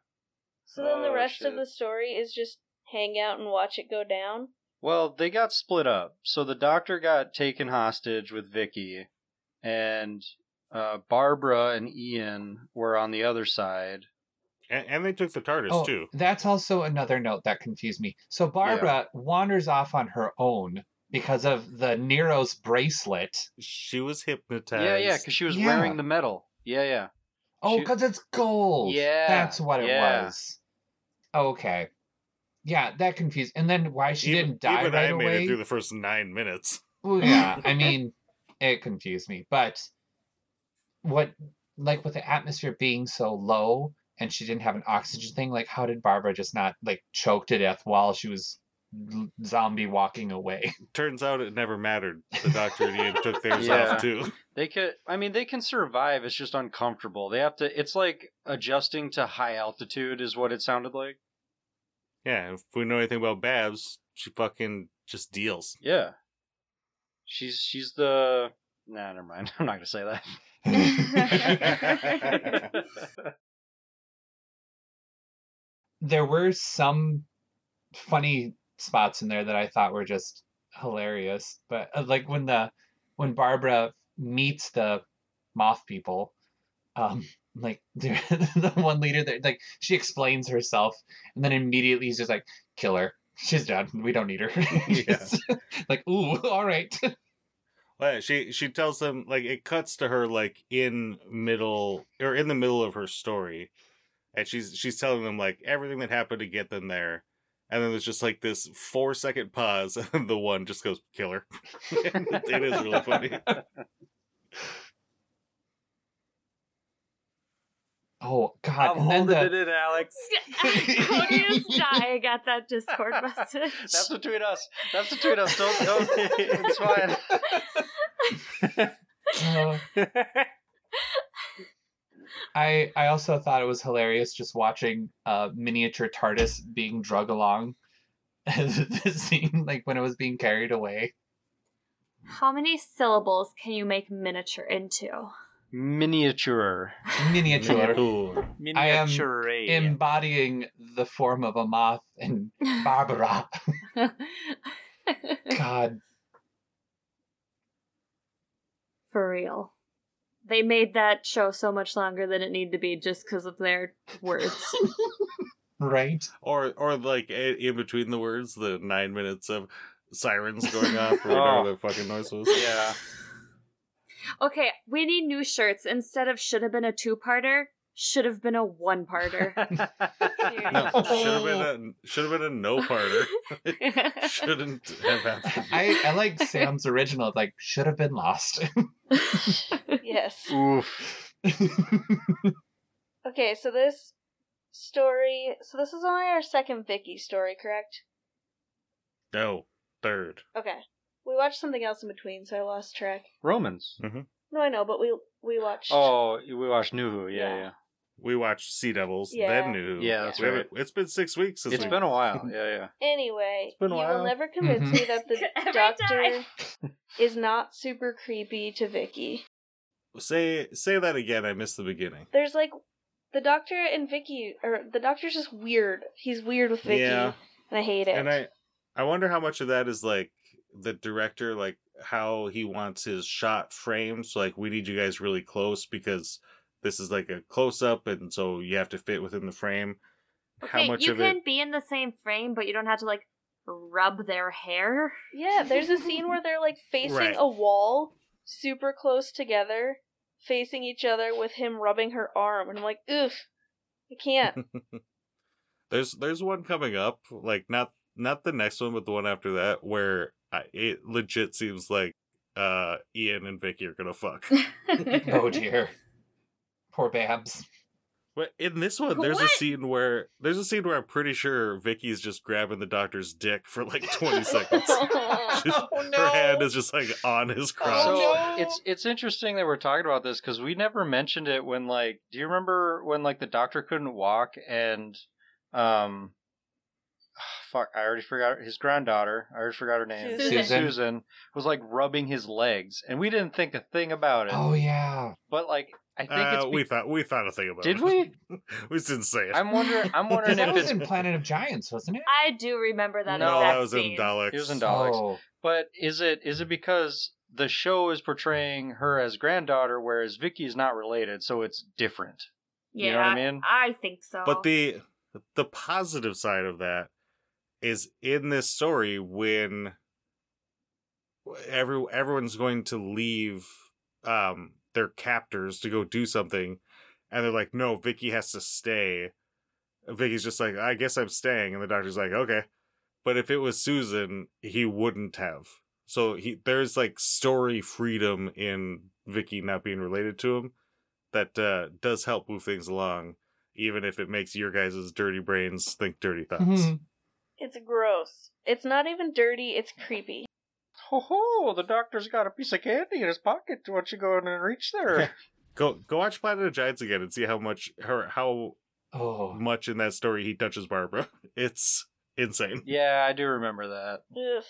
E: So then the
A: Oh,
E: rest
A: shit.
E: of the story is just hang out and watch it go down.
A: Well, they got split up. So the doctor got taken hostage with Vicky, and uh, Barbara and Ian were on the other side.
C: And, and they took the TARDIS
D: Oh,
C: too.
D: that's also another note that confused me. So Barbara wanders off on her own because of the Nero's bracelet.
C: She was hypnotized.
A: Yeah, yeah, because she was
D: Yeah.
A: wearing the medal. Yeah, yeah.
D: Oh,
A: She-
D: because it's gold.
A: Yeah,
D: that's what it
A: yeah.
D: was. Okay, yeah, that confused. And then why she
C: even,
D: didn't die
C: even
D: right
C: I made
D: away?
C: it through the first nine minutes.
D: Well, yeah, I mean, it confused me. But what, like, with the atmosphere being so low and she didn't have an oxygen thing, like, how did Barbara just not, like, choke to death while she was zombie walking away?
C: Turns out it never mattered. The doctor and Ian took theirs
A: Yeah.
C: off too.
A: They could. I mean, they can survive. It's just uncomfortable. They have to. It's like adjusting to high altitude, is what it sounded like.
C: Yeah, if we know anything about Babs, she fucking just deals.
A: Yeah. She's she's the. Nah, never mind. I'm not gonna say that.
D: there were some funny spots in there that I thought were just hilarious. But uh, like when the when Barbara meets the moth people, um, like the one leader that like she explains herself, and then immediately he's just like, "Kill her." she's done. We don't need her.
C: Yeah.
D: like, ooh, all right.
C: Well, she she tells them like it cuts to her like in middle or in the middle of her story, and she's she's telling them like everything that happened to get them there, and then there's just like this four second pause, and the one just goes killer. it is really funny.
D: Oh God!
F: I'm
D: and then
F: holding
D: the,
F: it in, Alex.
B: Cody is dying at that Discord message.
A: That's between us. That's between us. Don't. don't it's fine.
D: uh, I I also thought it was hilarious just watching uh miniature TARDIS being drug along. As the scene, like when it was being carried away.
B: How many syllables can you make miniature into?
A: Miniature.
D: Miniature.
C: Cool.
D: I am
F: Miniature.
D: embodying the form of a moth and Barbara. God.
B: For real. They made that show so much longer than it needed to be just because of their words.
D: Right?
C: Or or like in between the words, the nine minutes of sirens going off or
A: Oh.
C: whatever the fucking noise was.
A: Yeah.
B: Okay, we need new shirts. Instead of should have been a two parter, should have been a one parter.
C: No, should have oh. been a should have been a no parter. Shouldn't have happened.
D: I, I like Sam's original, like, should have been lost.
E: Yes.
A: Oof.
E: Okay, so this story. So this is only our second Vicky story, correct?
C: No, third.
E: Okay. We watched something else in between, so I lost track.
A: Romans.
E: No, I know, but we we watched.
A: Oh, we watched Nuhu. Yeah,
E: Yeah.
A: yeah.
C: We watched Sea Devils,
E: Yeah.
C: then New. Who.
A: Yeah, that's
C: We
A: right.
C: It's been six weeks. Since
A: It's
C: we-
A: been a while. Yeah, yeah.
E: Anyway,
C: been a
E: you
C: while.
E: will never convince
D: Mhm.
E: me that the doctor
B: time.
E: is not super creepy to Vicky.
C: say say that again. I missed the beginning.
E: There's like the doctor and Vicky, or the doctor's just weird. He's weird with Vicky,
C: Yeah.
E: and I hate it.
C: And I I wonder how much of that is like the director, like how he wants his shot framed. So like we need you guys really close because this is like a close up, and so you have to fit within the frame. how much
B: you
C: of
B: can
C: it?
B: be in the same frame, but you don't have to like rub their hair.
E: yeah, there's a scene where they're like facing
C: Right.
E: a wall, super close together, facing each other with him rubbing her arm, and I'm like, oof, I can't.
C: There's there's one coming up, like not not the next one, but the one after that, where I, it legit seems like uh Ian and Vicky are gonna fuck.
D: oh dear. Poor Babs.
C: But in this one, there's a scene where there's a scene where I'm pretty sure Vicky's just grabbing the doctor's dick for like 20 seconds.
E: oh
C: Her hand is just like on his crotch.
A: So
E: no.
A: it's it's interesting that we're talking about this because we never mentioned it when like do you remember when like the doctor couldn't walk and um fuck I already forgot his granddaughter I already forgot her name
E: Susan.
D: Susan.
A: was like rubbing his legs and we didn't think a thing about it
D: Oh yeah.
A: but like I think
C: Uh,
A: it's
C: we thought we thought a thing about
A: Did
C: it.
A: Did we?
C: we just didn't say it.
A: I'm wondering I'm wondering
D: that
A: if
D: was
A: it's
D: in Planet of Giants, wasn't it?
B: I do remember that
A: No,
C: no,
B: exact
C: that was
B: scene.
C: in Daleks.
A: It was in Daleks.
D: Oh.
A: But is it is it because the show is portraying her as granddaughter, whereas Vicky is not related, so it's different?
B: Yeah,
A: You know what I mean?
B: I think so.
C: But the the positive side of that is in this story when every everyone's going to leave um their captors to go do something and they're like no Vicky has to stay. Vicky's just like I guess I'm staying and the doctor's like okay. But if it was Susan, he wouldn't have. So he there's like story freedom in Vicky not being related to him that uh, does help move things along even if it makes your guys' dirty brains think dirty thoughts.
D: Mhm.
E: It's gross. It's not even dirty. It's creepy.
A: Ho ho! The doctor's got a piece of candy in his pocket. Why don't you go in and reach there?
C: Go go watch Planet of Giants again and see how much her how
D: Oh.
C: much in that story he touches Barbara. It's insane.
A: yeah, I do remember that.
E: Ugh.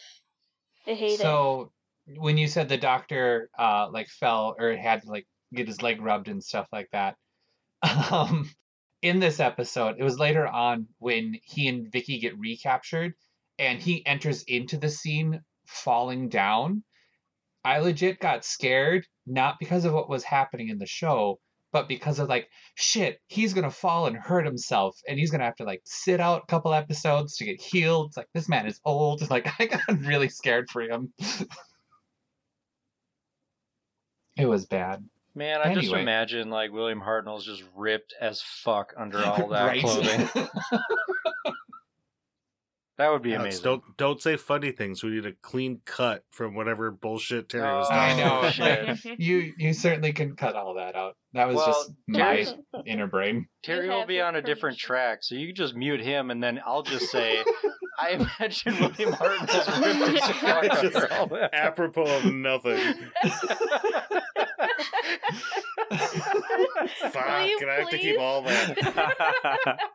E: I hate it.
D: So when you said the doctor uh like fell or had to like get his leg rubbed and stuff like that, um in this episode, it was later on when he and Vicky get recaptured and he enters into the scene falling down. I legit got scared, not because of what was happening in the show, but because of like shit, he's gonna fall and hurt himself, and he's gonna have to like sit out a couple episodes to get healed. It's like this man is old. Like I got really scared for him. it was bad.
A: Man, I just imagine like William Hartnell's just ripped as fuck under all that
D: Right?
A: clothing. That would be
C: Alex,
A: amazing.
C: don't don't say funny things. We need a clean cut from whatever bullshit Terry was
A: Oh,
D: I know. you you certainly can cut all that out. That was
A: Well,
D: just my
A: Terry's-
D: inner brain.
A: Terry will be on a different track, so you can just mute him, and then I'll just say, "I imagine William Hartnell's ripped as fuck
C: Just
A: all that."
C: Apropos of nothing. Fuck,
E: Will you
C: and I have to keep
E: please?
C: all that.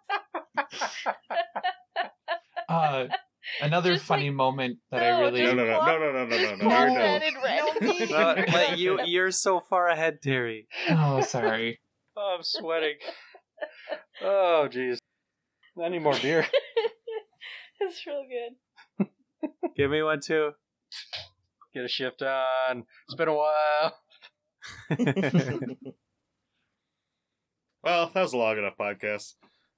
D: Uh, another
E: Just,
D: funny
E: like,
D: moment that
E: no,
D: I really
C: No,
E: just
C: no, no,
E: plop-
C: no, no, no, no, no, no.
E: plop
C: You're
E: that
C: no.
F: Uh, but you you're so far ahead, Terry.
D: oh sorry.
A: Oh, I'm sweating. Oh, jeez. I need more beer.
E: it's real good.
F: Give me one too.
A: Get a shift on. It's been a while.
C: well, that was a long enough podcast.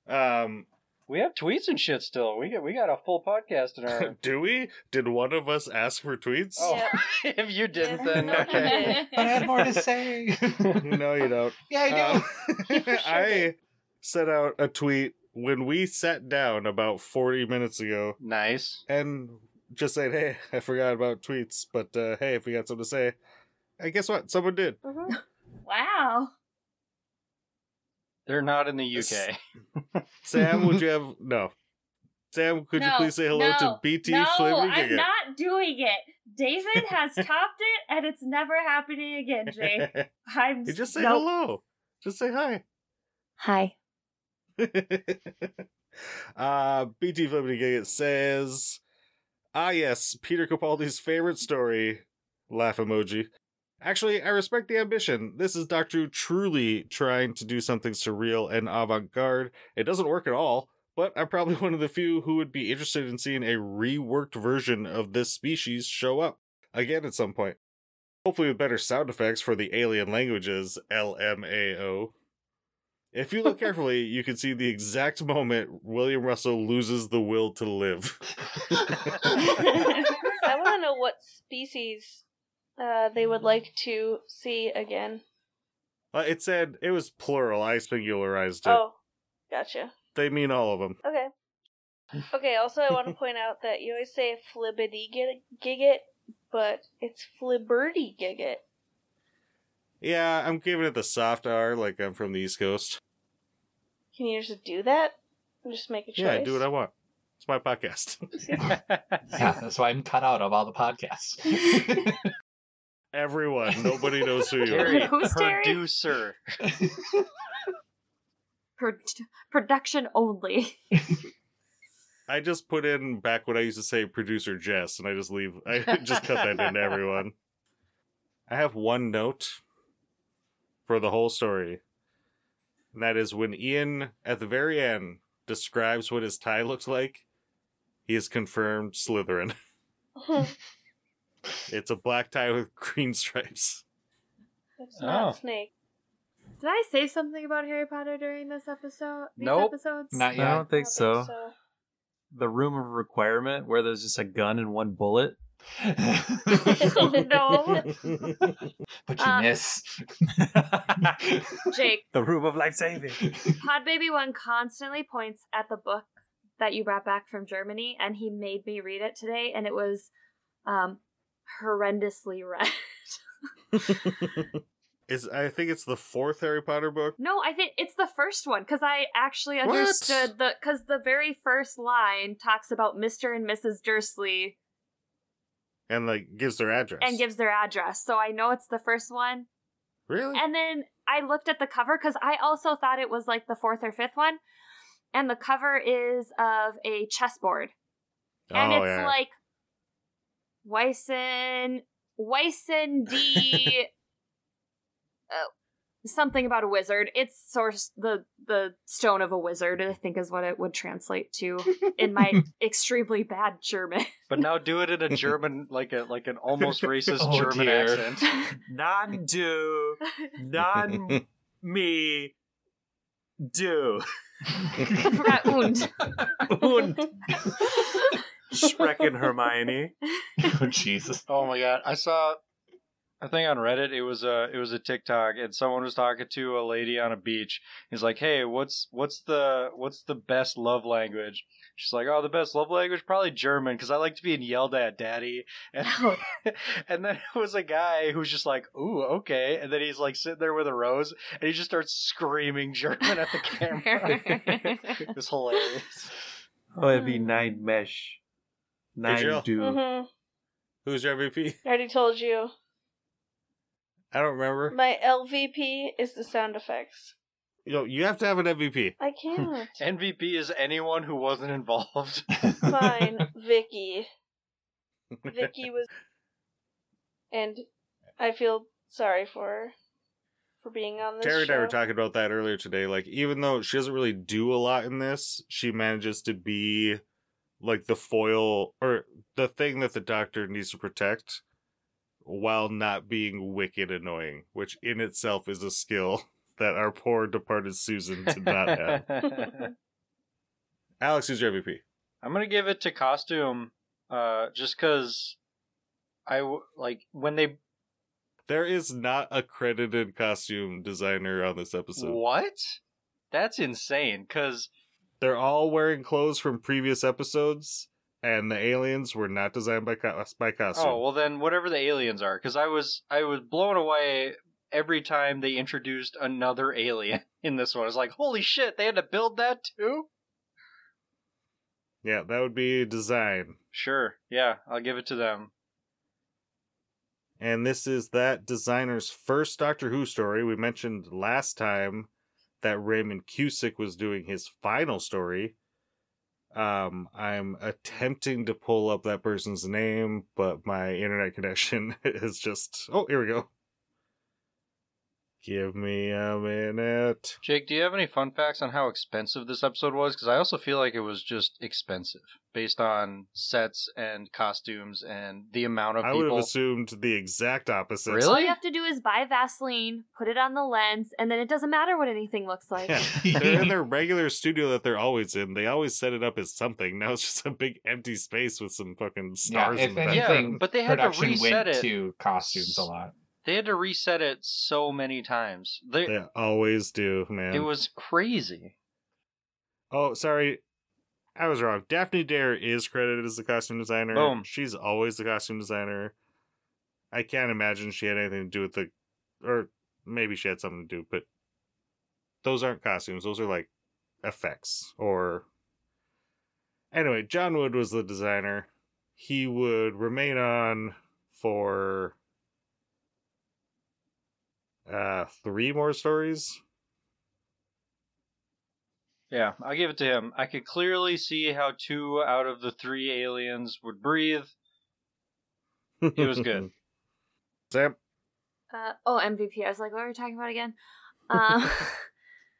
C: Um,
A: We have tweets and shit still. We got we got a full podcast in our.
C: do we? Did one of us ask for tweets?
A: Oh,
E: Yep.
A: if you didn't, then okay.
D: But I had more to say.
C: no, you don't.
D: yeah, I do.
C: Um,
E: sure
C: I
E: did.
C: sent out a tweet when we sat down about 40 minutes ago
A: Nice.
C: and just said, hey, I forgot about tweets, but uh, hey, if we got something to say, and guess what? Someone did.
E: Mhm.
B: Wow.
A: They're not in the UK.
C: Sam, would you have. No. Sam, could you
B: No,
C: please say hello to
B: no,
C: BT
B: no,
C: Flavoring
B: I'm
C: again?
B: not doing it. David has topped it, and it's never happening again, Jake. I'm
C: you just say
B: nope.
C: hello. Just say hi.
B: Hi.
C: uh, BT Flippity Gigget says, Ah, yes, Peter Capaldi's favorite story. Laugh emoji. Actually, I respect the ambition. This is Doctor Who truly trying to do something surreal and avant garde. It doesn't work at all, but I'm probably one of the few who would be interested in seeing a reworked version of this species show up again at some point. Hopefully, with better sound effects for the alien languages, LMAO. If you look carefully, you can see the exact moment William Russell loses the will to live.
E: I want to know what species uh, they would like to see again.
C: Uh, it said it was plural. I singularized it.
E: Oh, gotcha.
C: They mean all of them.
E: Okay. Okay, also, I want to point out that you always say flibbity gigget, but it's flibberty gigget.
C: Yeah, I'm giving it the soft R, like I'm from the East Coast.
E: Can you just do that? And just make a choice?
C: Yeah, I do what I want. It's my podcast.
D: Yeah, that's why I'm cut out of all the podcasts.
C: Everyone, nobody knows who you
A: Terry,
C: are.
B: Who's Terry?
A: producer.
B: Pro- production only.
C: I just put in back when I used to say producer Jess, and I just leave. I just cut that into everyone. I have one note for the whole story, and that is when Ian, at the very end, describes what his tie looks like. He is confirmed Slytherin. It's a black tie with green stripes.
E: it's not
A: Oh.
E: snake.
B: Did I say something about Harry Potter during this episode? These
A: Nope.
B: episodes?
D: Not
F: I
D: yet.
F: don't think
E: I
F: so.
E: don't think
F: The room of requirement where there's just a gun and one bullet.
B: no.
D: but you
B: Uh,
D: miss.
B: Jake,
F: the room of life saving.
B: Pod Baby One constantly points at the book that you brought back from Germany, and he made me read it today, and it was um, horrendously read.
C: is I think it's the fourth Harry Potter book.
B: no, I think it's the first one because I actually
C: What?
B: understood the because the very first line talks about Mister and Mrs. Dursley
C: and like gives their address
B: and gives their address, so I know it's the first one.
C: really
B: And then I looked at the cover because I also thought it was like the fourth or fifth one. And the cover is of a chessboard. And
C: oh
B: it's
C: yeah
B: like Wyson Wyson D uh, something about a wizard. It's source the the stone of a wizard, I think is what it would translate to in my extremely bad German.
A: But now do it in a German, like a like an almost racist
D: Oh,
A: German
D: dear.
A: accent.
F: Non do. Non me do.
B: I forgot und.
F: Und Sprechen Hermione.
D: oh Jesus.
A: Oh my god! I saw, I think on Reddit it was a it was a TikTok, and someone was talking to a lady on a beach. He's like, "Hey, what's what's the what's the best love language?" She's like, "Oh, the best love language probably German because I like to be yelled at, Daddy." And oh. and then it was a guy who's just like, "Ooh, okay," and then he's like sitting there with a rose, and he just starts screaming German at the camera. it was hilarious.
F: Oh, it'd be hmm. nine mesh. Nine
C: Jill.
F: do.
E: hmm
C: Who's your MVP?
E: I already told you.
C: I don't remember.
E: My LVP is the sound effects.
C: You know, you have to have an MVP.
E: I can't.
A: MVP is anyone who wasn't involved.
E: Fine, Vicky. Vicky was, and I feel sorry for her for being on this
C: Terry and I were talking about that earlier today. Like, even though she doesn't really do a lot in this, she manages to be like the foil or the thing that the doctor needs to protect while not being wicked annoying, which in itself is a skill that our poor departed Susan did not have. Alex, who's your MVP?
A: I'm gonna give it to costume, uh, just because I w- like when they
C: There is not a credited costume designer on this episode.
A: what? That's insane. Cause
C: They're all wearing clothes from previous episodes, and the aliens were not designed by co- by costume.
A: oh well, then whatever the aliens are. Cause I was I was blown away every time they introduced another alien in this one. I was like, holy shit, they had to build that too.
C: Yeah, that would be design.
A: Sure, yeah, I'll give it to them.
C: And this is that designer's first Doctor Who story. We mentioned last time that Raymond Cusick was doing his final story. Um, I'm attempting to pull up that person's name, but my internet connection is just. Oh, here we go. Give me a minute.
A: Jake, do you have any fun facts on how expensive this episode was? Because I also feel like it was just expensive based on sets and costumes and the amount of
C: I would have
A: people.
C: assumed the exact opposite.
A: Really?
B: All you have to do is buy Vaseline, put it on the lens, and then it doesn't matter what anything looks like.
C: Yeah, they're in their regular studio that they're always in. They always set it up as something. Now it's just a big empty space with some fucking
D: Yeah,
C: stars
D: if
C: in the back.
A: Yeah, but they had to
D: production
A: reset
D: went
A: it.
D: to costumes a lot.
A: They had to reset it so many times. They,
C: They always do, man.
A: it was crazy.
C: Oh, sorry. I was wrong. Daphne Dare is credited as the costume designer.
A: Boom.
C: She's always the costume designer. I can't imagine she had anything to do with the or maybe she had something to do, but those aren't costumes. Those are like effects or Anyway, John Wood was the designer. He would remain on for uh three more stories.
A: Yeah, I'll give it to him. I could clearly see how two out of the three aliens would breathe. It was good.
C: Sam,
B: Uh, oh, MVP. I was like, what are we talking about again?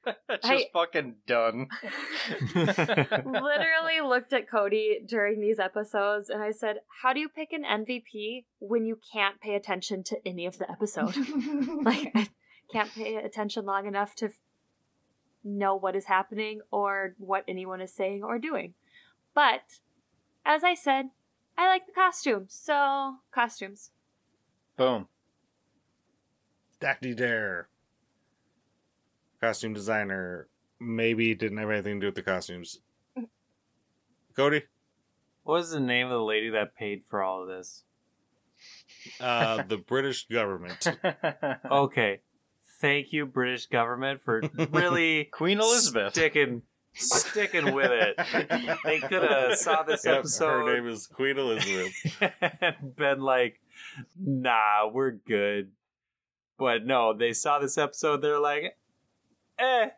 A: Just
B: I-
A: fucking done.
B: literally looked at Cody during these episodes and I said, How do you pick an MVP when you can't pay attention to any of the episode? like, I can't pay attention long enough to f- know what is happening or what anyone is saying or doing. But, as I said, I like the costumes, so costumes.
A: Boom.
C: Daphne Dare. Costume designer. Maybe didn't have anything to do with the costumes. Cody?
F: What was the name of the lady that paid for all of this?
C: Uh, the British government.
F: Okay. Thank you, British government, for really
A: Queen Elizabeth.
F: sticking sticking with it. They could have saw this
C: Yep,
F: episode
C: her name is Queen Elizabeth.
F: and been like, nah, we're good. But no, they saw this episode, they're like, eh,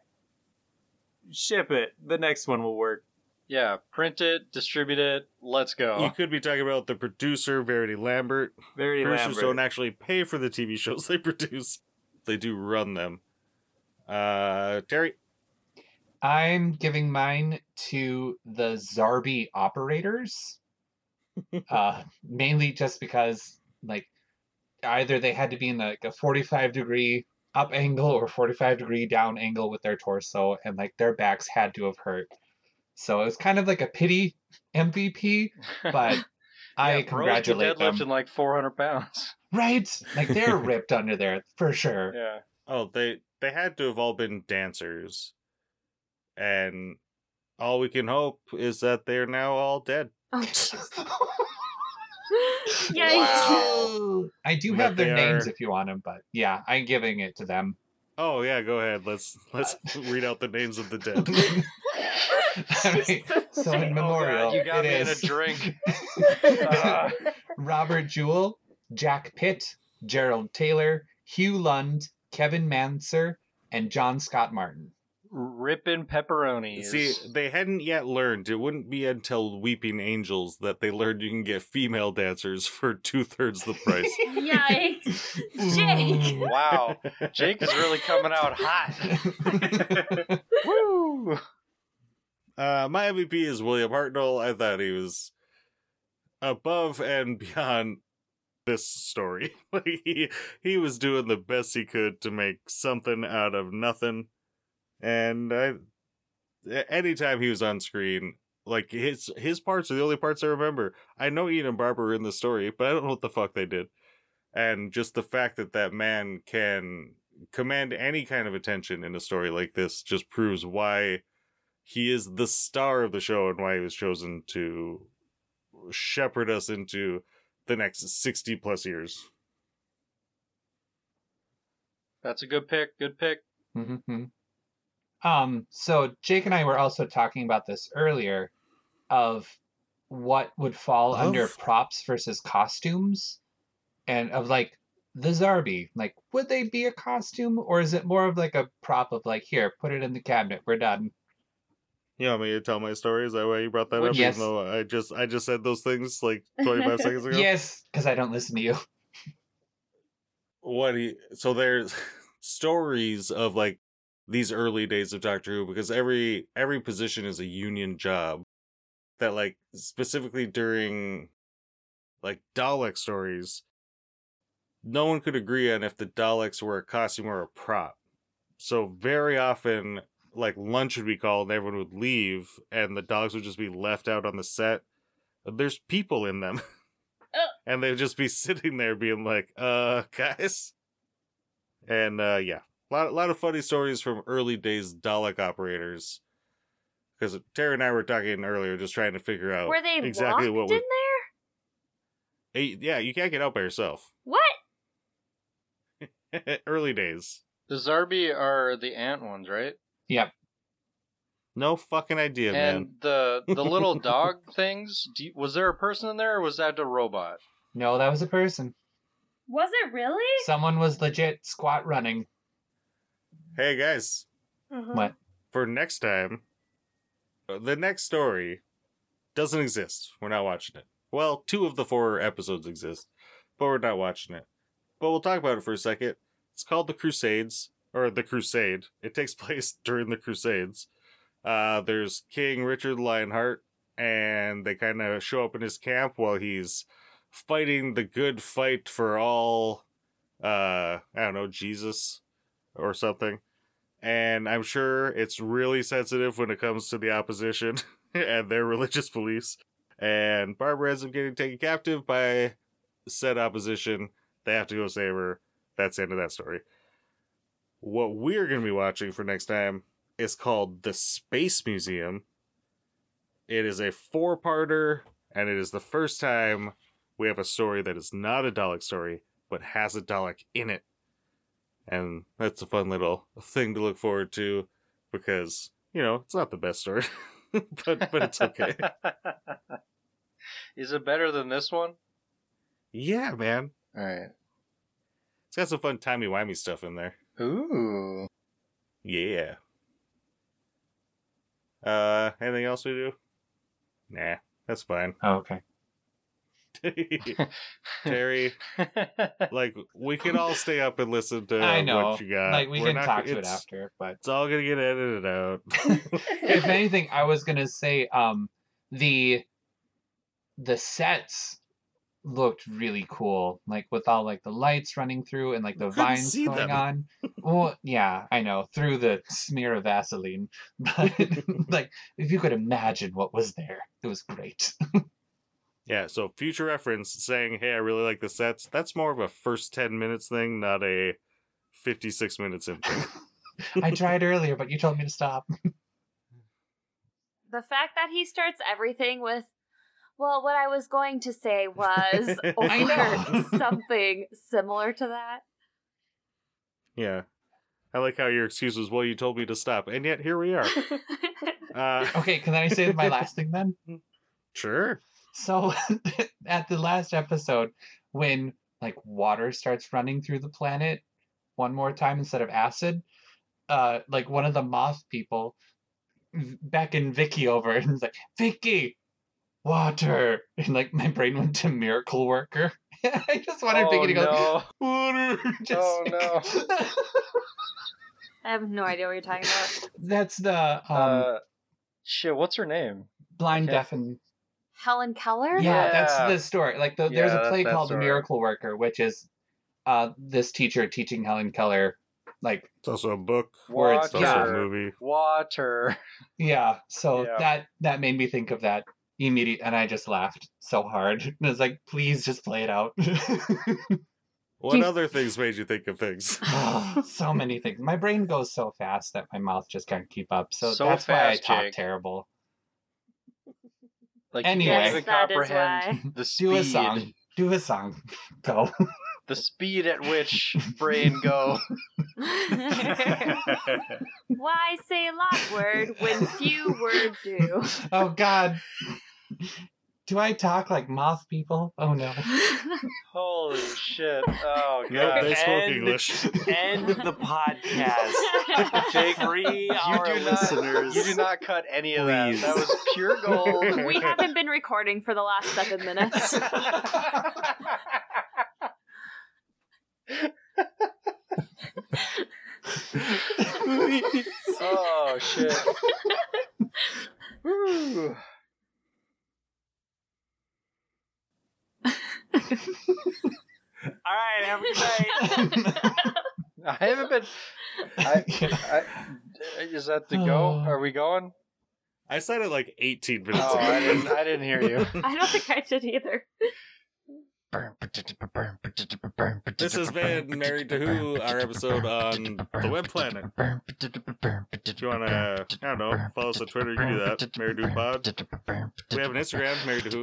F: ship it. The next one will work.
A: yeah, print it, distribute it, let's go.
C: You could be talking about the producer, Verity Lambert.
F: Very
C: Producers
F: Lambert.
C: don't actually pay for the TV shows they produce. They do run them. Uh, Terry?
D: I'm giving mine to the Zarbi operators. uh, mainly just because, like, either they had to be in like a 45 degree up angle or 45 degree down angle with their torso, and like their backs had to have hurt. So it was kind of like a pity MVP, but I
A: Yeah, bros
D: congratulate
A: deadlifting
D: them.
A: like 400 pounds.
D: Right? Like they're ripped under there for sure.
A: Yeah.
C: Oh, they they had to have all been dancers, and all we can hope is that they're now all dead.
B: Oh, jeez. Yikes.
A: Wow.
D: I do
C: But
D: have their names
C: are-
D: if you want them, but yeah, I'm giving it to them.
C: Oh yeah, go ahead. Let's let's read out the names of the dead.
D: I mean, so in
A: Oh,
D: memorial,
A: God, you got
D: it
A: me in a drink. Ah.
D: Robert Jewell, Jack Pitt, Gerald Taylor, Hugh Lund, Kevin Manser, and John Scott Martin.
A: Ripping pepperonis.
C: See, they hadn't yet learned. It wouldn't be until Weeping Angels that they learned you can get female dancers for two thirds the price.
B: Yikes. Jake.
A: wow. Jake is really coming out hot. Woo!
C: Uh, my MVP is William Hartnell. I thought he was above and beyond this story. He he was doing the best he could to make something out of nothing, and I, anytime he was on screen, like his his parts are the only parts I remember. I know Ian and Barbara are in the story, but I don't know what the fuck they did, and just the fact that that man can command any kind of attention in a story like this just proves why he is the star of the show and why he was chosen to shepherd us into the next 60 plus years.
A: That's a good pick. Good pick.
D: Mhm. Um, so Jake and I were also talking about this earlier of what would fall under props versus costumes and of like the Zarbi. Like, would they be a costume or is it more of like a prop of like, here, put it in the cabinet, we're done?
C: You want me to tell my story? Is that why you brought that up?
D: you-
C: Even I just I just said those things like 25 seconds ago.
D: Yes, because I don't listen to you.
C: What he so there's stories of like these early days of Doctor Who because every every position is a union job that like specifically during like Dalek stories no one could agree on if the Daleks were a costume or a prop. So very often like lunch would be called and everyone would leave and the Daleks would just be left out on the set. There's people in them.
B: Oh.
C: and they'd just be sitting there being like, uh, guys. And uh yeah. A lot, a lot of funny stories from early days Dalek operators. Because Tara and I were talking earlier, just trying to figure out
B: Were they
C: exactly
B: locked
C: what
B: in
C: we.
B: there?
C: Eh, Yeah, you can't get out by yourself.
B: What?
C: early days.
A: The Zarbi are the ant ones, right?
D: Yep.
C: No fucking idea, man.
A: and the the little dog things. Do you, was there a person in there, or was that a robot?
D: No, that was a person.
B: Was it really?
D: Someone was legit squat running.
C: Hey guys,
E: Mhm.
D: What?
C: for next time, uh, the next story doesn't exist. We're not watching it. Well, two of the four episodes exist, but we're not watching it. But we'll talk about it for a second. It's called The Crusades, or The Crusade. It takes place during the Crusades. Uh, there's King Richard Lionheart, and they kind of show up in his camp while he's fighting the good fight for all, uh, I don't know, Jesus or something and I'm sure it's really sensitive when it comes to the opposition and their religious beliefs. And Barbara ends up getting taken captive by said opposition. They have to go save her. That's the end of that story. What we're going to be watching for next time is called The Space Museum. It is a four parter, and it is the first time we have a story that is not a Dalek story, but has a Dalek in it and that's a fun little thing to look forward to because you know it's not the best story but but it's okay
A: Is it better than this one?
C: yeah man
A: All right.
C: it's got some fun timey wimey stuff in there
A: Ooh.
C: yeah uh anything else we do nah that's fine
D: Oh, okay.
C: terry like we can all stay up and listen to
D: I know.
C: what you got
D: like we
C: We're
D: can
C: not-
D: talk to it after, but
C: it's all gonna get edited out
D: if anything, I was gonna say um the the sets looked really cool, like with all like the lights running through and like the vines going
C: them.
D: on. Well, yeah, I know through the smear of Vaseline, but like if you could imagine what was there, it was great.
C: Yeah, so future reference saying, "Hey, I really like the sets." That's more of a first ten minutes thing, not a fifty-six minutes in thing.
D: I tried earlier, but you told me to stop.
B: The fact that he starts everything with, well, what I was going to say was, or
D: I know.
B: something similar to that.
C: yeah, I like how your excuse was, "Well, you told me to stop," and yet here we are. Uh,
D: Okay, can I say my last thing then?
C: sure.
D: So at the last episode, when like water starts running through the planet one more time instead of acid, uh, like one of the moth people v- beckon Vicky over and is like, Vicky, water. And like my brain went to miracle worker. I just wanted
A: oh,
D: Vicky to go,
A: no.
D: water. Just
A: Oh, no.
B: I have no idea what you're talking about.
D: That's the um,
A: uh, shit, what's her name?
D: blind,
A: okay.
D: deaf, and
B: Helen Keller?
D: Yeah, that's the story. Like the,
A: Yeah,
D: there's a play
A: that
D: called The. Miracle Worker, which is uh this teacher teaching Helen Keller like
C: It's also a book.
D: Where it's
C: It's also
D: Yeah.
C: a movie.
A: Water.
D: yeah, so
A: Yeah.
D: that that made me think of that immediate and I just laughed so hard. And I was like, please just play it out.
C: What
D: Jeez.
C: other things made you think of things?
D: Oh, so many things. My brain goes so fast that my mouth just can't keep up. So,
A: So
D: that's why I talk
A: Jake.
D: terrible.
A: Like
D: Anyway.
A: you can't
B: Yes,
A: even
B: that is
A: comprehend the speed.
D: Do a song. Do a song. Go.
A: The speed at which brain go.
B: Why say a lot word when few word do?
D: oh God. Do I talk like moth people? Oh no.
A: Holy shit! Oh
C: Nope,
A: god.
C: they spoke
F: And-
C: English.
F: End the podcast.
A: Jake,
F: Free
A: you
F: our
A: do not.
F: listeners.
A: You do not cut any of
F: Please.
A: that. That was pure gold.
B: we haven't been recording for the last seven minutes.
A: oh shit. Woo.
F: All right, have a good night.
A: I haven't been. I, I, is that the go? Are we going?
C: I said it like 18 minutes
A: Oh,
C: ago.
A: I didn't. I didn't hear you.
B: I don't think I did either.
C: This has been Married to Who, our episode on the Web Planet. If you want to, I don't know, follow us on Twitter, you can do that. Married to Who Pod. We have an Instagram, Married to Who.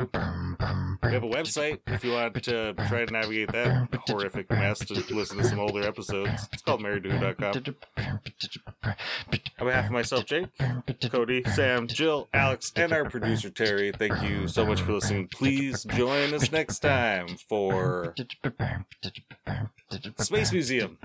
C: We have a website if you want to try to navigate that horrific mess to listen to some older episodes. It's called marriedtowho.com. On behalf of myself, Jake, Cody, Sam, Jill, Alex, and our producer, Terry, thank you so much for listening. Please join us next time for Space Museum.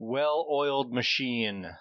A: Well oiled machine.